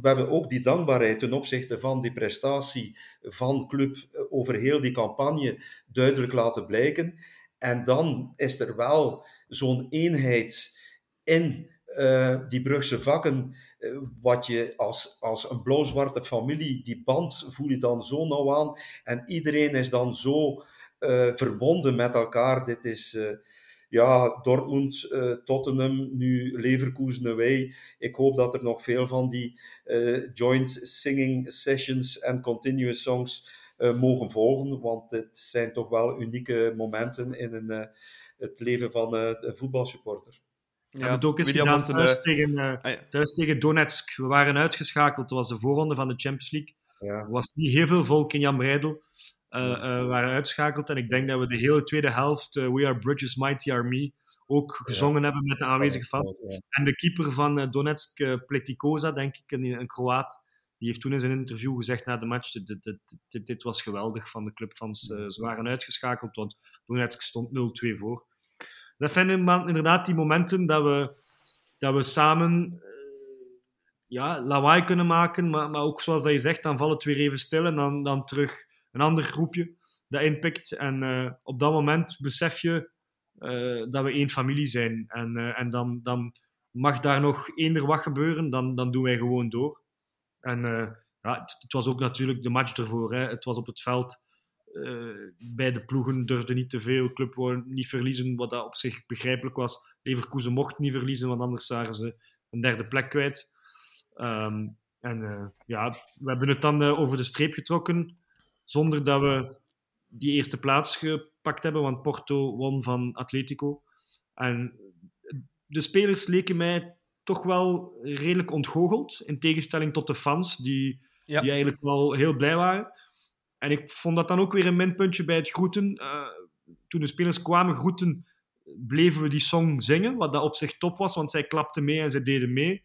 we hebben ook die dankbaarheid ten opzichte van die prestatie van club eh, over heel die campagne duidelijk laten blijken. En dan is er wel zo'n eenheid in uh, die Brugse vakken, uh, wat je als, als een blauw-zwarte familie, die band voel je dan zo nauw aan. En iedereen is dan zo verbonden met elkaar. Dit is, ja, Dortmund, uh, Tottenham, nu Leverkusen away. Ik hoop dat er nog veel van die uh, joint singing sessions en continuous songs uh, mogen volgen, want het zijn toch wel unieke momenten in een, het leven van een voetbalsupporter. Ja, we hebben ook eens gedaan thuis, tegen, ah, thuis tegen Donetsk. We waren uitgeschakeld, dat was de voorronde van de Champions League. Ja. Er was niet heel veel volk in Jan Breidel. Uh, uh, waren uitgeschakeld. En ik denk dat we de hele tweede helft, uh, We Are Bridges Mighty Army, ook gezongen hebben met de aanwezige fans. En de keeper van Donetsk, uh, Pletikoza, denk ik, een, een Kroaat, die heeft toen in zijn interview gezegd na de match: dit, dit, dit, dit was geweldig van de clubfans. ze waren uitgeschakeld, want Donetsk stond 0-2 voor. Dat zijn inderdaad die momenten dat we, dat we samen ja, lawaai kunnen maken, maar, maar ook zoals dat je zegt, dan valt het weer even stil en dan, dan terug een ander groepje dat inpikt. En uh, op dat moment besef je uh, dat we één familie zijn. En, uh, en dan, dan mag daar nog eender wat gebeuren, dan, dan doen wij gewoon door. En ja, het, was ook natuurlijk de match ervoor. Hè. Het was op het veld. beide ploegen durfden niet te veel. Club wou niet verliezen, wat dat op zich begrijpelijk was. Leverkusen mocht niet verliezen, want anders zagen ze een derde plek kwijt. Um, en ja, we hebben het dan over de streep getrokken zonder dat we die eerste plaats gepakt hebben, want Porto won van Atletico. En de spelers leken mij toch wel redelijk ontgoocheld, in tegenstelling tot de fans, die, die eigenlijk wel heel blij waren. En ik vond dat dan ook weer een minpuntje bij het groeten. Uh, toen de spelers kwamen groeten, bleven we die song zingen, wat dat op zich top was, want zij klapten mee en zij deden mee.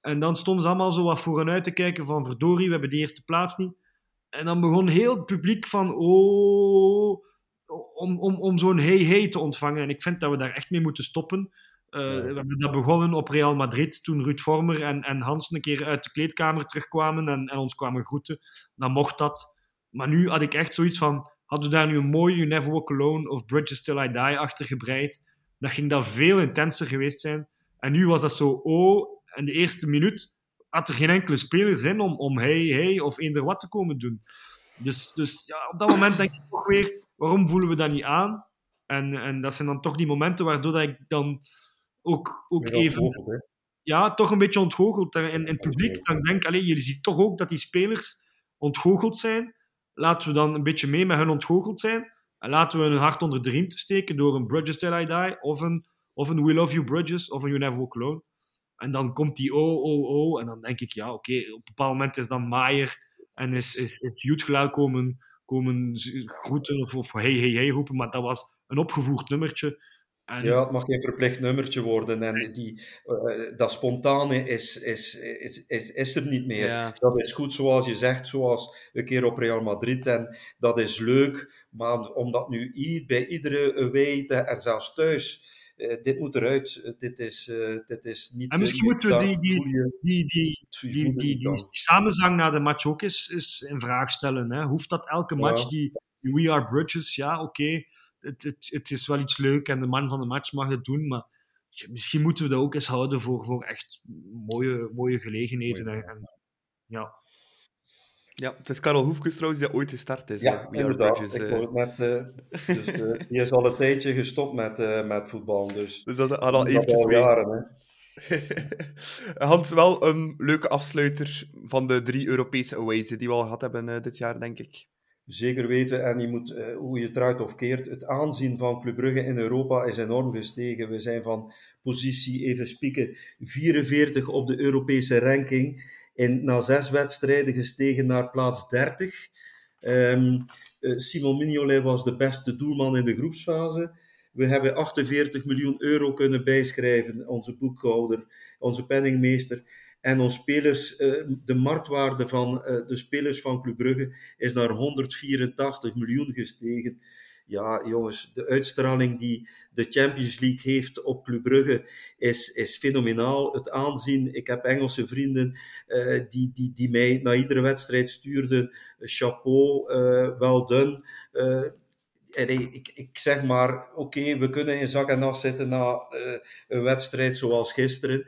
En dan stonden ze allemaal zo wat vooruit te kijken van verdorie, we hebben de eerste plaats niet. En dan begon heel het publiek van, oh, om, om, om zo'n hey hey te ontvangen. En ik vind dat we daar echt mee moeten stoppen. Uh, We hebben dat begonnen op Real Madrid, toen Ruud Vormer en, en Hans een keer uit de kleedkamer terugkwamen en, en ons kwamen groeten. Dan mocht dat. Maar nu had ik echt zoiets van, hadden we daar nu een mooi You Never Walk Alone of Bridges Till I Die achter gebreid, dan ging dat veel intenser geweest zijn. En nu was dat zo, oh, en de eerste minuut had er geen enkele speler zin om, om hey, hey of eender wat te komen doen. Dus, dus ja, op dat moment denk ik toch weer, waarom voelen we dat niet aan? En, en dat zijn dan toch die momenten waardoor dat ik dan ook, ook even... ja, toch een beetje ontgoocheld. En in, in het publiek dan denk ik, jullie zien toch ook dat die spelers ontgoocheld zijn. Laten we dan een beetje mee met hun ontgoocheld zijn. En laten we hun hart onder de riem te steken door een Bridges Till I Die, of een, of een We Love You Bridges, of een You Never Walk Alone. En dan komt die oh, oh, oh. En dan denk ik, ja, oké, op een bepaald moment is dan Maier en is, is, is komen, komen groeten of, of hey, hey, hey roepen. Maar dat was een opgevoerd nummertje. En... Ja, het mag geen verplicht nummertje worden. En die, uh, dat spontane is, is, is, is, is er niet meer. Ja. Dat is goed zoals je zegt, zoals een keer op Real Madrid. En dat is leuk. Maar om dat nu bij iedere weten en zelfs thuis dit moet eruit, uh, dit, is, uh, dit is niet... En misschien moeten we die, die, die, die, die, die, die, samenzang na de match ook eens, eens in vraag stellen. Hè? Hoeft dat elke match, die, We Are Bridges, ja oké, het, het, het is wel iets leuk en de man van de match mag het doen, maar misschien moeten we dat ook eens houden voor, voor echt mooie, mooie gelegenheden. En, ja. Ja, het is Karel Hoefkes trouwens die ooit gestart is. Ja, inderdaad. Bridges, ik uh... met, uh, dus, uh, die is al een tijdje gestopt met, met voetbal. Dus, dus dat is al eventjes jaren, hè. Hans, wel een leuke afsluiter van de drie Europese aways die we al gehad hebben dit jaar, denk ik. Zeker weten, en je moet, hoe je het eruit of keert, het aanzien van Club Brugge in Europa is enorm gestegen. We zijn van positie, even spieken, 44 op de Europese ranking in, na zes wedstrijden gestegen naar plaats 30. Um, ehm, uh, Simon Mignolet was de beste doelman in de groepsfase. We hebben 48 miljoen euro kunnen bijschrijven, onze boekhouder, onze penningmeester. En onze spelers, uh, de marktwaarde van uh, de spelers van Club Brugge is naar 184 miljoen gestegen ja, jongens, de uitstraling die de Champions League heeft op Club Brugge is, is fenomenaal. Het aanzien, ik heb Engelse vrienden uh, die, die, die mij na iedere wedstrijd stuurden. Chapeau, uh, well done. En ik, ik zeg maar, oké, we kunnen in zak en as zitten na een wedstrijd zoals gisteren.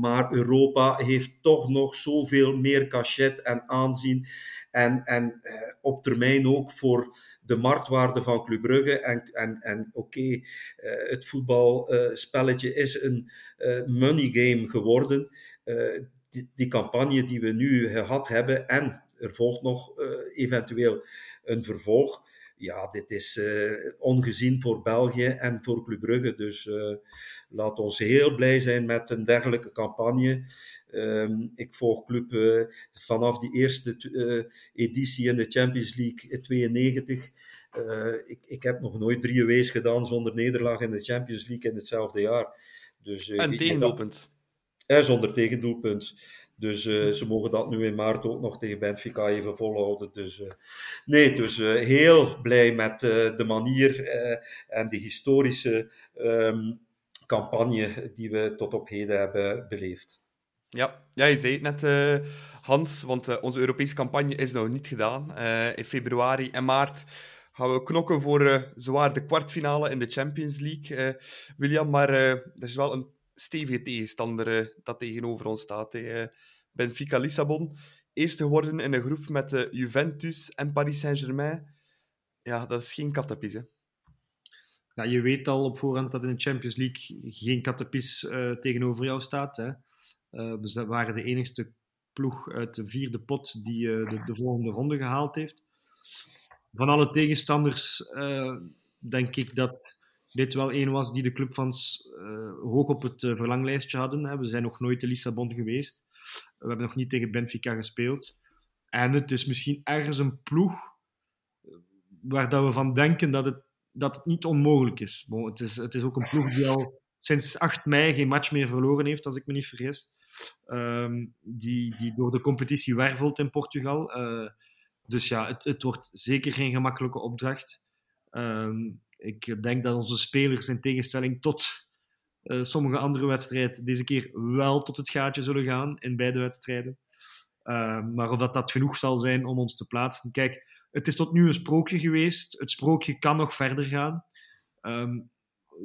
Maar Europa heeft toch nog zoveel meer cachet en aanzien. En, en op termijn ook voor de marktwaarde van Club Brugge. En, en, en oké, okay, het voetbalspelletje is een money game geworden. Die, die, campagne die we nu gehad hebben en er volgt nog eventueel een vervolg ja, dit is uh, ongezien voor België en voor Club Brugge. Dus uh, laat ons heel blij zijn met een dergelijke campagne. Um, ik volg Club uh, vanaf die eerste editie in de Champions League 92. ik, ik heb nog nooit drie wees gedaan zonder nederlaag in de Champions League in hetzelfde jaar. Dus, en tegendoelpunt. En zonder tegendoelpunt. Dus uh, ze mogen dat nu in maart ook nog tegen Benfica even volhouden. Dus uh, nee, dus uh, heel blij met de manier en de historische um, campagne die we tot op heden hebben beleefd. Ja, ja je zei het net, Hans, want onze Europese campagne is nog niet gedaan. in februari en maart gaan we knokken voor zwaar de kwartfinale in de Champions League, William. Maar er is wel een stevige tegenstander dat tegenover ons staat. Hè. Benfica Lissabon. Eerste geworden in een groep met uh, Juventus en Paris Saint-Germain. Ja, dat is geen kattenpis, hè? Ja, je weet al op voorhand dat in de Champions League geen kattenpis uh, tegenover jou staat. Hè? Uh, we waren de enigste ploeg uit de vierde pot die de, de, volgende ronde gehaald heeft. Van alle tegenstanders denk ik dat dit wel één was die de clubfans hoog op het verlanglijstje hadden. Hè? We zijn nog nooit in Lissabon geweest. We hebben nog niet tegen Benfica gespeeld. En het is misschien ergens een ploeg waar dat we van denken dat het, dat het niet onmogelijk is. Het is. Het is ook een ploeg die al sinds 8 mei geen match meer verloren heeft, als ik me niet vergis. Um, die, die door de competitie wervelt in Portugal. Uh, dus ja, het, het wordt zeker geen gemakkelijke opdracht. Um, ik denk dat onze spelers in tegenstelling tot uh, sommige andere wedstrijden deze keer wel tot het gaatje zullen gaan in beide wedstrijden. Uh, maar of dat, dat genoeg zal zijn om ons te plaatsen. Kijk, het is tot nu een sprookje geweest. Het sprookje kan nog verder gaan. Um,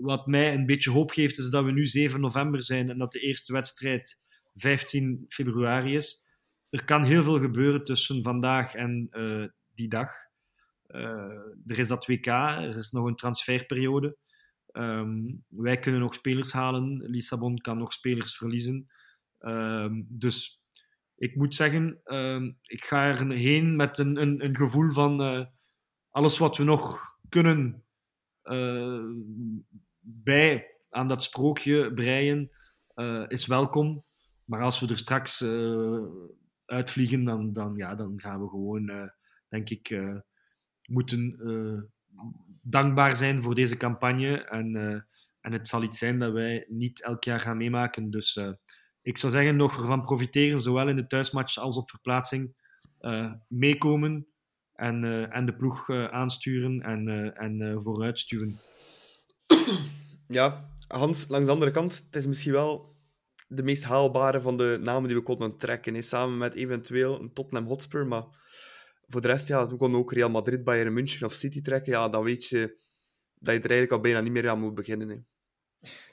wat mij een beetje hoop geeft, is dat we nu 7 november zijn en dat de eerste wedstrijd 15 februari is. Er kan heel veel gebeuren tussen vandaag en uh, die dag. Uh, er is dat WK, er is nog een transferperiode. Um, wij kunnen nog spelers halen. Lissabon kan nog spelers verliezen. Um, dus ik moet zeggen, um, ik ga erheen met een, een, een gevoel van uh, alles wat we nog kunnen uh, bij aan dat sprookje breien, is welkom. Maar als we er straks uitvliegen, dan, dan, ja, dan gaan we gewoon, denk ik, moeten dankbaar zijn voor deze campagne. En, uh, en het zal iets zijn dat wij niet elk jaar gaan meemaken. Dus uh, ik zou zeggen, nog ervan profiteren, zowel in de thuismatch als op verplaatsing. Meekomen en, en de ploeg aansturen en, en vooruitsturen. Ja, Hans, langs de andere kant, het is misschien wel de meest haalbare van de namen die we konden trekken. Samen met eventueel een Tottenham Hotspur, maar voor de rest, ja, we konden ook Real Madrid, Bayern München of City trekken. Ja, dan weet je dat je er eigenlijk al bijna niet meer aan moet beginnen. Hè.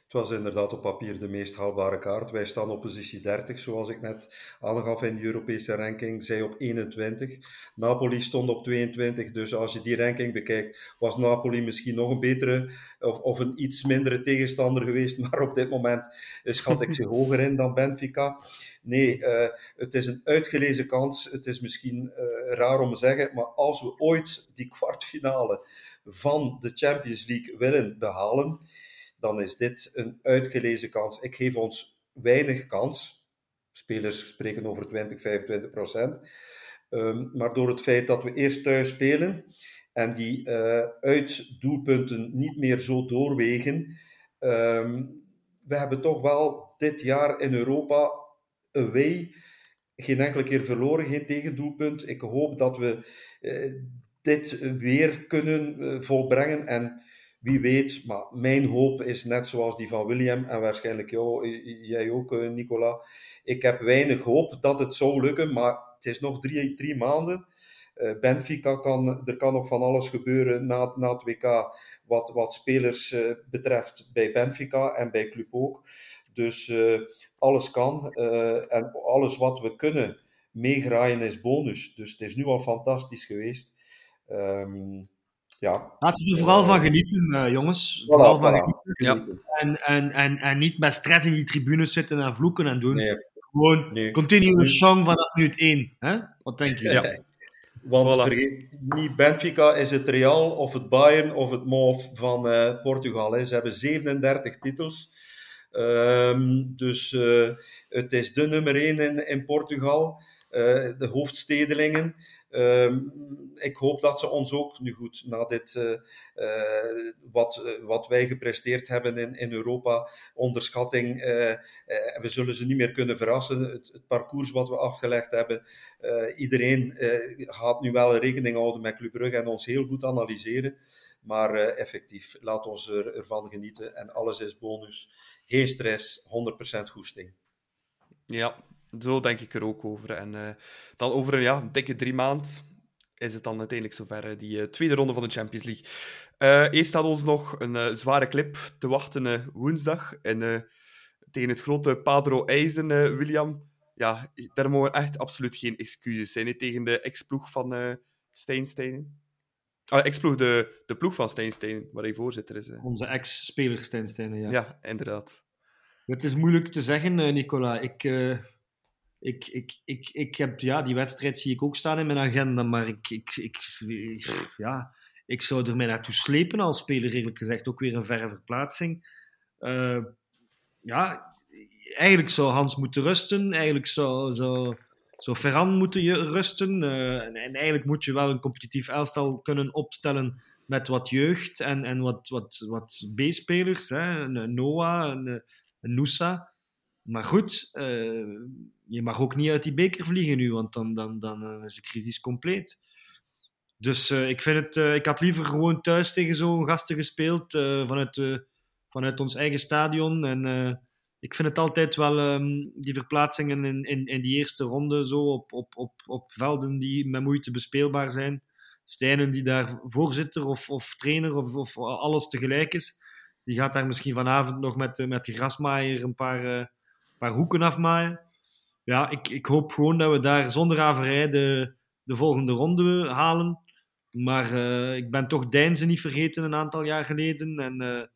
Het was inderdaad op papier de meest haalbare kaart. Wij staan op positie 30, zoals ik net aangaf in de Europese ranking. Zij op 21. Napoli stond op 22. Dus als je die ranking bekijkt, was Napoli misschien nog een betere of, of een iets mindere tegenstander geweest. Maar op dit moment schat ik ze hoger in dan Benfica. Nee, uh, het is een uitgelezen kans. Het is misschien uh, raar om te zeggen, maar als we ooit die kwartfinale van de Champions League willen behalen dan is dit een uitgelezen kans. Ik geef ons weinig kans. Spelers spreken over 20, 25 procent. Um, maar door het feit dat we eerst thuis spelen en die uh, uitdoelpunten niet meer zo doorwegen, um, we hebben toch wel dit jaar in Europa away geen enkele keer verloren, geen tegendoelpunt. Ik hoop dat we uh, dit weer kunnen uh, volbrengen en wie weet, maar mijn hoop is net zoals die van William en waarschijnlijk jou, jij ook, eh, Nicola. Ik heb weinig hoop dat het zou lukken, maar het is nog drie, drie maanden. Uh, Benfica kan, er kan nog van alles gebeuren na, na het WK, wat, wat spelers uh, betreft bij Benfica en bij Club ook. Dus alles kan en alles wat we kunnen meegraaien is bonus. Dus het is nu al fantastisch geweest. Um, ja. Laten we er vooral van genieten, uh, jongens. Voilà, vooral van voilà. genieten. Ja. En, en, en, en niet met stress in die tribunes zitten en vloeken en doen. Nee, Gewoon nee. continue song vanaf minuut 1. Hè? Wat denk je? Ja. Want Voilà. vergeet niet, Benfica is het Real of het Bayern of het MOV van eh, Portugal. Hè. Ze hebben 37 titels. Ehm, dus eh, het is de nummer 1 in, in Portugal. Eh, de hoofdstedelingen. Ehm, ik hoop dat ze ons ook, nu goed, na dit, eh, eh, wat, eh, wat wij gepresteerd hebben in, in Europa, onderschatting, we zullen ze niet meer kunnen verrassen. Het, parcours wat we afgelegd hebben, iedereen gaat nu wel rekening houden met Club en ons heel goed analyseren. Maar effectief, laat ons er, ervan genieten. En alles is bonus. Geen stress, 100% goesting. Ja, zo denk ik er ook over. En eh, dan over een ja, dikke drie maand is het dan uiteindelijk zover, eh, die eh, tweede ronde van de Champions League. Eerst staat ons nog een zware clip te wachten woensdag. En tegen het grote Padro IJzen, William. Ja, daar mogen echt absoluut geen excuses zijn. hè, tegen de ex-ploeg van Steinsteinen. Ah, ex-ploeg, de, de ploeg van Steinsteinen, waar hij voorzitter is. Onze ex-speler Stijn Stijnen, ja. Ja. inderdaad. Het is moeilijk te zeggen, Nicola. Ik, ik, ik, ik, ik heb, ja, die wedstrijd zie ik ook staan in mijn agenda, maar ik, ik, ik, ja, ik zou er mij naartoe slepen als speler, eerlijk gezegd. Ook weer een verre verplaatsing. Eh, ja, eigenlijk zou Hans moeten rusten. Eigenlijk zou, zou, zou Ferran moeten je rusten. eh, en, en eigenlijk moet je wel een competitief elftal kunnen opstellen met wat jeugd en, en wat, wat, wat B-spelers. Noah, een, een Noosa. Maar goed, eh, je mag ook niet uit die beker vliegen nu, want dan, dan, dan eh, is de crisis compleet. Dus eh, ik, vind het, ik had liever gewoon thuis tegen zo'n gasten gespeeld vanuit, vanuit ons eigen stadion. En ik vind het altijd wel, ehm, die verplaatsingen in, in, in die eerste ronde, zo op, op, op, op velden die met moeite bespeelbaar zijn. Stijnen die daar voorzitter of, of trainer of, of alles tegelijk is. Die gaat daar misschien vanavond nog met, met de grasmaaier een paar, paar hoeken afmaaien. Ja, ik, ik hoop gewoon dat we daar zonder averij de, de volgende ronde halen. Maar eh, ik ben toch Deinze niet vergeten een aantal jaar geleden. En, eh,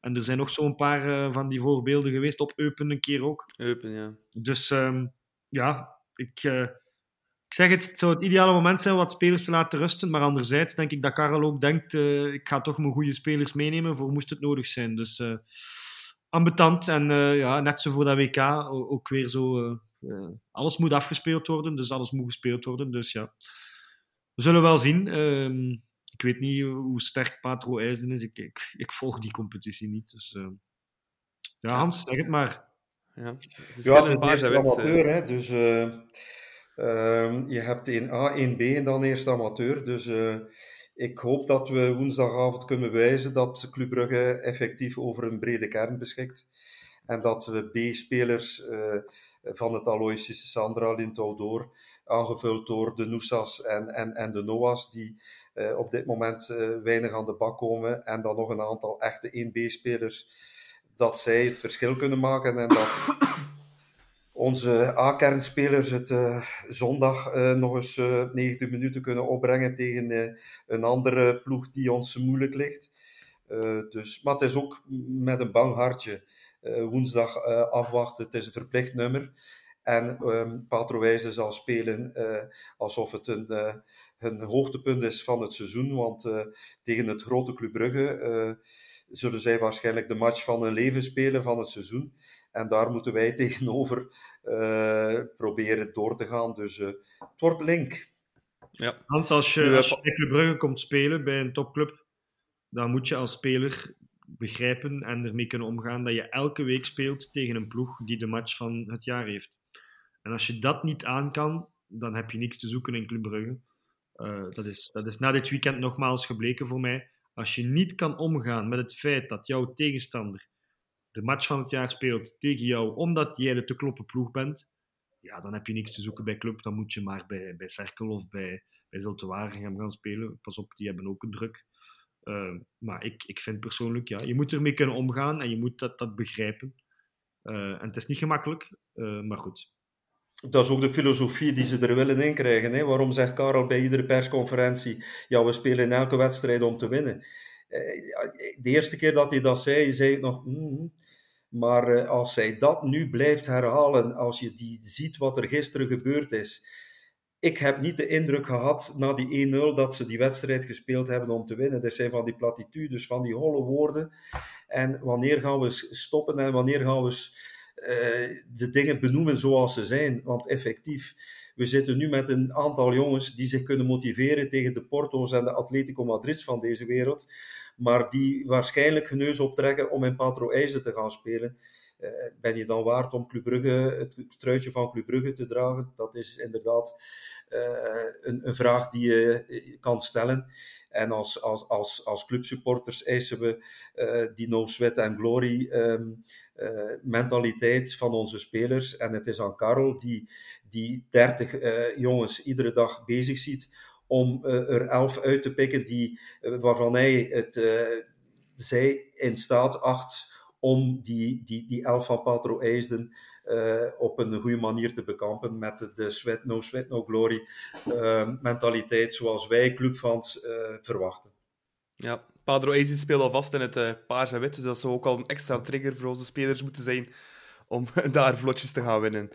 en er zijn nog zo'n paar eh, van die voorbeelden geweest. Op Eupen een keer ook. Eupen, ja. Dus ehm, ja, ik, ik zeg het, het zou het ideale moment zijn om wat spelers te laten rusten. Maar anderzijds denk ik dat Karel ook denkt, ik ga toch mijn goede spelers meenemen voor moest het nodig zijn. Dus ambetant en eh, ja, net zo voor dat WK ook weer zo... eh, eh, alles moet afgespeeld worden, dus alles moet gespeeld worden. Dus ja, we zullen wel zien. Ehm, ik weet niet hoe sterk Patro IJzen is. Ik, ik, ik volg die competitie niet. Dus ja, Hans, zeg het maar. ja. Ja, het is wit, eh. amateur, hè. Dus eh, ehm, je hebt 1A, 1B en dan eerst amateur. Dus eh, ik hoop dat we woensdagavond kunnen bewijzen dat Club Brugge effectief over een brede kern beschikt. En dat de B-spelers eh, van het Aloysius Sandra Lintaudoor, aangevuld door de Noesas en, en, en de Noahs, die eh, op dit moment eh, weinig aan de bak komen. En dan nog een aantal echte 1B-spelers, dat zij het verschil kunnen maken en dat onze A-kernspelers het eh, zondag eh, nog eens eh 90 minuten kunnen opbrengen tegen eh, een andere ploeg die ons moeilijk ligt. Eh, dus, maar het is ook met een bang hartje eh, woensdag eh, afwachten. Het is een verplicht nummer. En ehm Patro Wijze zal spelen eh, alsof het een, eh, een hoogtepunt is van het seizoen. Want eh, tegen het grote Club Brugge eh, zullen zij waarschijnlijk de match van hun leven spelen van het seizoen. En daar moeten wij tegenover eh, proberen door te gaan. Dus eh, het wordt link. Ja. Hans, als je, Nu, als je bij Club Brugge komt spelen bij een topclub, dan moet je als speler begrijpen en ermee kunnen omgaan dat je elke week speelt tegen een ploeg die de match van het jaar heeft. En als je dat niet aan kan, dan heb je niks te zoeken in Club Brugge. Eh, dat, is, dat is na dit weekend nogmaals gebleken voor mij. Als je niet kan omgaan met het feit dat jouw tegenstander de match van het jaar speelt tegen jou, omdat jij de te kloppen ploeg bent, ja, dan heb je niks te zoeken bij club. Dan moet je maar bij, bij Cerkel of bij, bij Zulte gaan spelen. Pas op, die hebben ook een druk. Uh, maar ik, ik vind persoonlijk, ja, je moet ermee kunnen omgaan en je moet dat, dat begrijpen. Uh, en het is niet gemakkelijk, uh, maar goed. dat is ook de filosofie die ze er willen in krijgen. Hè? Waarom zegt Karel bij iedere persconferentie: ja, we spelen in elke wedstrijd om te winnen? De eerste keer dat hij dat zei, zei ik nog. Mm, maar als zij dat nu blijft herhalen, als je die ziet wat er gisteren gebeurd is, ik heb niet de indruk gehad na die 1-0 dat ze die wedstrijd gespeeld hebben om te winnen. Dat zijn van die platitudes, van die holle woorden. En wanneer gaan we stoppen en wanneer gaan we uh, de dingen benoemen zoals ze zijn? Want effectief, we zitten nu met een aantal jongens die zich kunnen motiveren tegen de Porto's en de Atletico Madrid van deze wereld. Maar die waarschijnlijk hun optrekken om in Patro IJzer te gaan spelen. Uh, ben je dan waard om Club Brugge, het truitje van Club Brugge te dragen? Dat is inderdaad eh, een, een, vraag die je kan stellen. En als, als, als, als clubsupporters eisen we die no sweat and glory uh, mentaliteit van onze spelers. En het is aan Karel die die 30 uh, jongens iedere dag bezig ziet om er 11 uit te pikken die, waarvan hij het, zij in staat acht om die, die, die 11 van Patro IJsden uh, op een goede manier te bekampen met de sweat, no sweat, no glory mentaliteit zoals wij clubfans verwachten. Ja, Padro Easy speelt al vast in het paars en wit, dus dat zou ook al een extra trigger voor onze spelers moeten zijn om daar vlotjes te gaan winnen.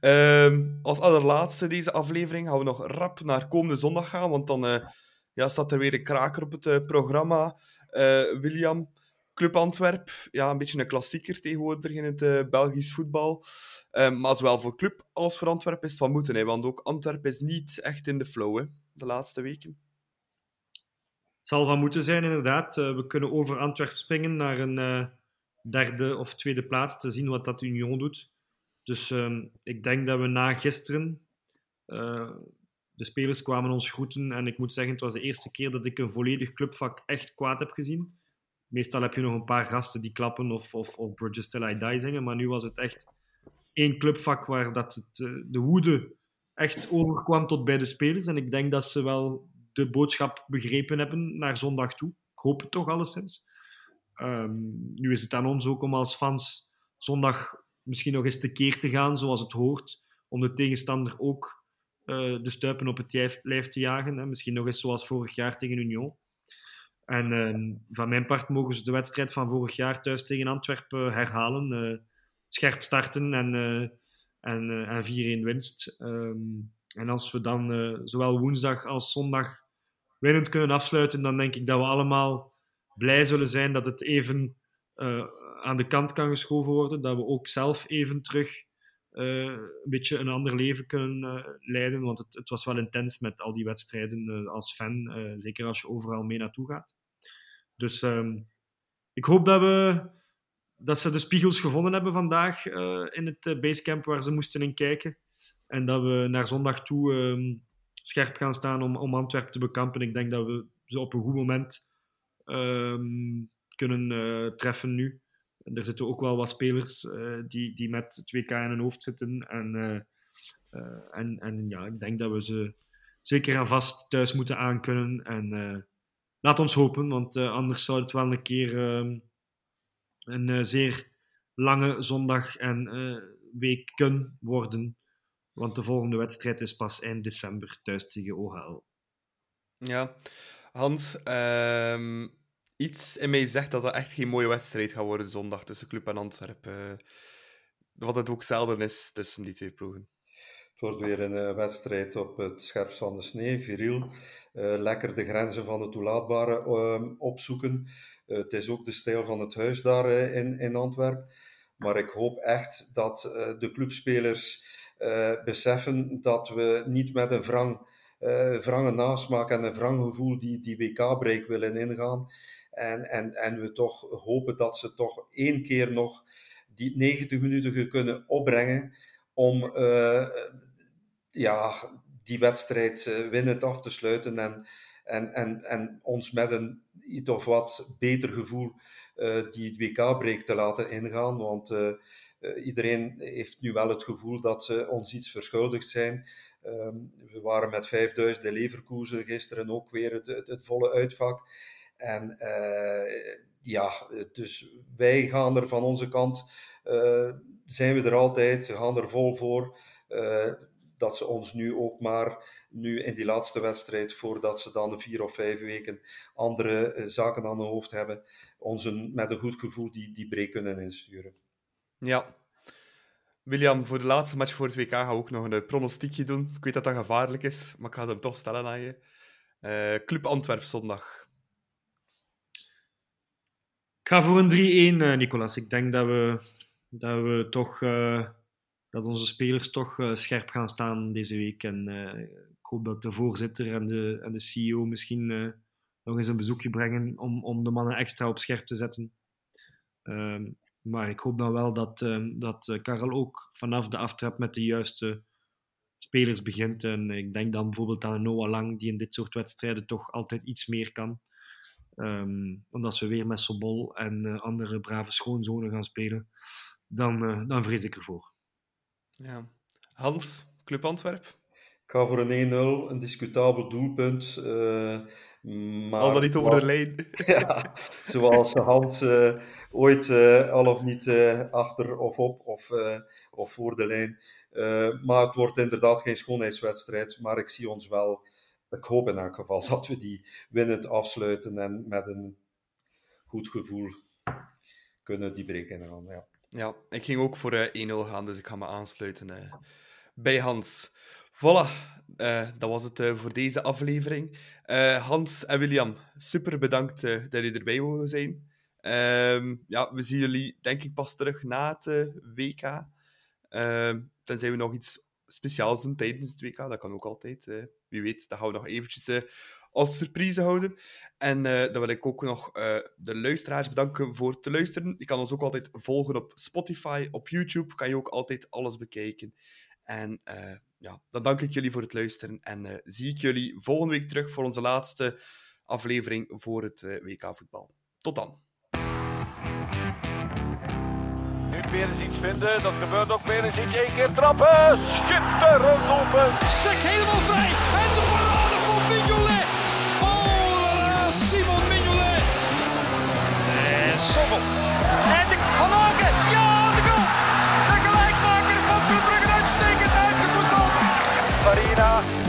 Uh, als allerlaatste deze aflevering gaan we nog rap naar komende zondag gaan, want dan ja, staat er weer een kraker op het programma. William, Club Antwerp, ja, een beetje een klassieker tegenwoordig in het Belgisch voetbal. Um, maar zowel voor Club als voor Antwerp is het van moeten, hè, want ook Antwerp is niet echt in de flow hè, de laatste weken. Het zal van moeten zijn, inderdaad. We kunnen over Antwerp springen naar een derde of tweede plaats, te zien wat dat Union doet. Dus um, ik denk dat we na gisteren, de spelers kwamen ons groeten en ik moet zeggen, het was de eerste keer dat ik een volledig clubvak echt kwaad heb gezien meestal heb je nog een paar gasten die klappen of, of, of Bridges Till I Die zingen. Maar nu was het echt één clubvak waar dat het, eh, de woede echt overkwam tot bij de spelers. En ik denk dat ze wel de boodschap begrepen hebben naar zondag toe. Ik hoop het toch alleszins. Um, nu is het aan ons ook om als fans zondag misschien nog eens tekeer te gaan zoals het hoort. Om de tegenstander ook uh, de stuipen op het lijf te jagen. Hè. Misschien nog eens zoals vorig jaar tegen Union. En uh, van mijn part mogen ze de wedstrijd van vorig jaar thuis tegen Antwerpen herhalen. Uh, scherp starten en, uh, en, en 4-1 winst. Um, en als we dan zowel woensdag als zondag winnend kunnen afsluiten, dan denk ik dat we allemaal blij zullen zijn dat het even aan de kant kan geschoven worden. Dat we ook zelf even terug een beetje een ander leven kunnen leiden. Want het, het, was wel intens met al die wedstrijden als fan. zeker als je overal mee naartoe gaat. Dus um, ik hoop dat, we, dat ze de spiegels gevonden hebben vandaag in het uh, basecamp waar ze moesten in kijken. En dat we naar zondag toe um, scherp gaan staan om, om Antwerpen te bekampen. Ik denk dat we ze op een goed moment um, kunnen uh, treffen nu. Er zitten ook wel wat spelers die, die met 2K in hun hoofd zitten. En, en, en ja, ik denk dat we ze zeker en vast thuis moeten aankunnen. En laat ons hopen, want anders zou het wel een keer uh, een zeer lange zondag en uh, weken worden. Want de volgende wedstrijd is pas eind december thuis tegen OHL. Ja, Hans, um, iets in mij zegt dat dat echt geen mooie wedstrijd gaat worden zondag tussen Club en Antwerpen. wat het ook zelden is tussen die twee ploegen. Het wordt weer een uh, wedstrijd op het scherpst van de snee, viriel. Uh, lekker de grenzen van het toelaatbare uh, opzoeken. Eh, het is ook de stijl van het huis daar in, in Antwerpen. Maar ik hoop echt dat de clubspelers beseffen dat we niet met een wrang, wrange nasmaak en een wrang gevoel die, die WK-break willen ingaan. En, en, en we toch hopen dat ze toch één keer nog die 90 minuten kunnen opbrengen om ja, die wedstrijd uh, winnend af te sluiten en, en, en, en ons met een iets of wat beter gevoel uh, die WK-break te laten ingaan. Want uh, iedereen heeft nu wel het gevoel dat ze ons iets verschuldigd zijn. Um, we waren met 5000 de Leverkusen gisteren ook weer het, het, volle uitvak. En ja, dus wij gaan er van onze kant, zijn we er altijd, gaan er vol voor. uh, dat ze ons nu ook maar nu in die laatste wedstrijd, voordat ze dan vier of vijf weken andere zaken aan hun hoofd hebben, ons met een goed gevoel die, die break kunnen insturen. Ja. William, voor de laatste match voor het WK gaan we ook nog een pronostiekje doen. Ik weet dat dat gevaarlijk is, maar ik ga hem toch stellen aan je. Uh, Club Antwerp zondag. Ik ga voor een 3-1, uh, Nicolas. Ik denk dat we, dat we toch dat onze spelers toch scherp gaan staan deze week. En ik hoop dat de voorzitter en de, en de CEO misschien nog eens een bezoekje brengen om, om de mannen extra op scherp te zetten. Ehm, maar ik hoop dan wel dat, ehm, dat Karel ook vanaf de aftrap met de juiste spelers begint. En ik denk dan bijvoorbeeld aan Noah Lang, die in dit soort wedstrijden toch altijd iets meer kan. Um, omdat we weer met Sobol en uh, andere brave schoonzonen gaan spelen, dan, uh, dan vrees ik ervoor. Ja. Hans, Club Antwerp? Ik ga voor een 1-0, een discutabel doelpunt. Uh, maar al dan niet over de lijn. ja, zoals Hans ooit al of niet achter of op of, of voor de lijn. maar het wordt inderdaad geen schoonheidswedstrijd, maar ik zie ons wel ik hoop in elk geval dat we die winnend afsluiten en met een goed gevoel kunnen die breken gaan. Ja. ja, ik ging ook voor uh, 1-0 gaan, dus ik ga me aansluiten uh, bij Hans. Voilà, uh, dat was het voor deze aflevering. Hans en William, super bedankt dat jullie erbij mogen zijn. Ehm, ja, we zien jullie denk ik pas terug na het WK. Ehm, tenzij we nog iets speciaals doen tijdens het WK. Dat kan ook altijd. Wie weet, dat gaan we nog eventjes als surprise houden. En dan wil ik ook nog de luisteraars bedanken voor het luisteren. Je kan ons ook altijd volgen op Spotify, op YouTube. Kan je ook altijd alles bekijken. En ja, dan dank ik jullie voor het luisteren. En zie ik jullie volgende week terug voor onze laatste aflevering voor het WK voetbal. Tot dan eens iets vinden. Dat gebeurt ook iets. Eén keer trappen. Schitterend open. Sek helemaal vrij. En de parade van Mignolet. Oh, Simon Mignolet. En Sobel. Canada.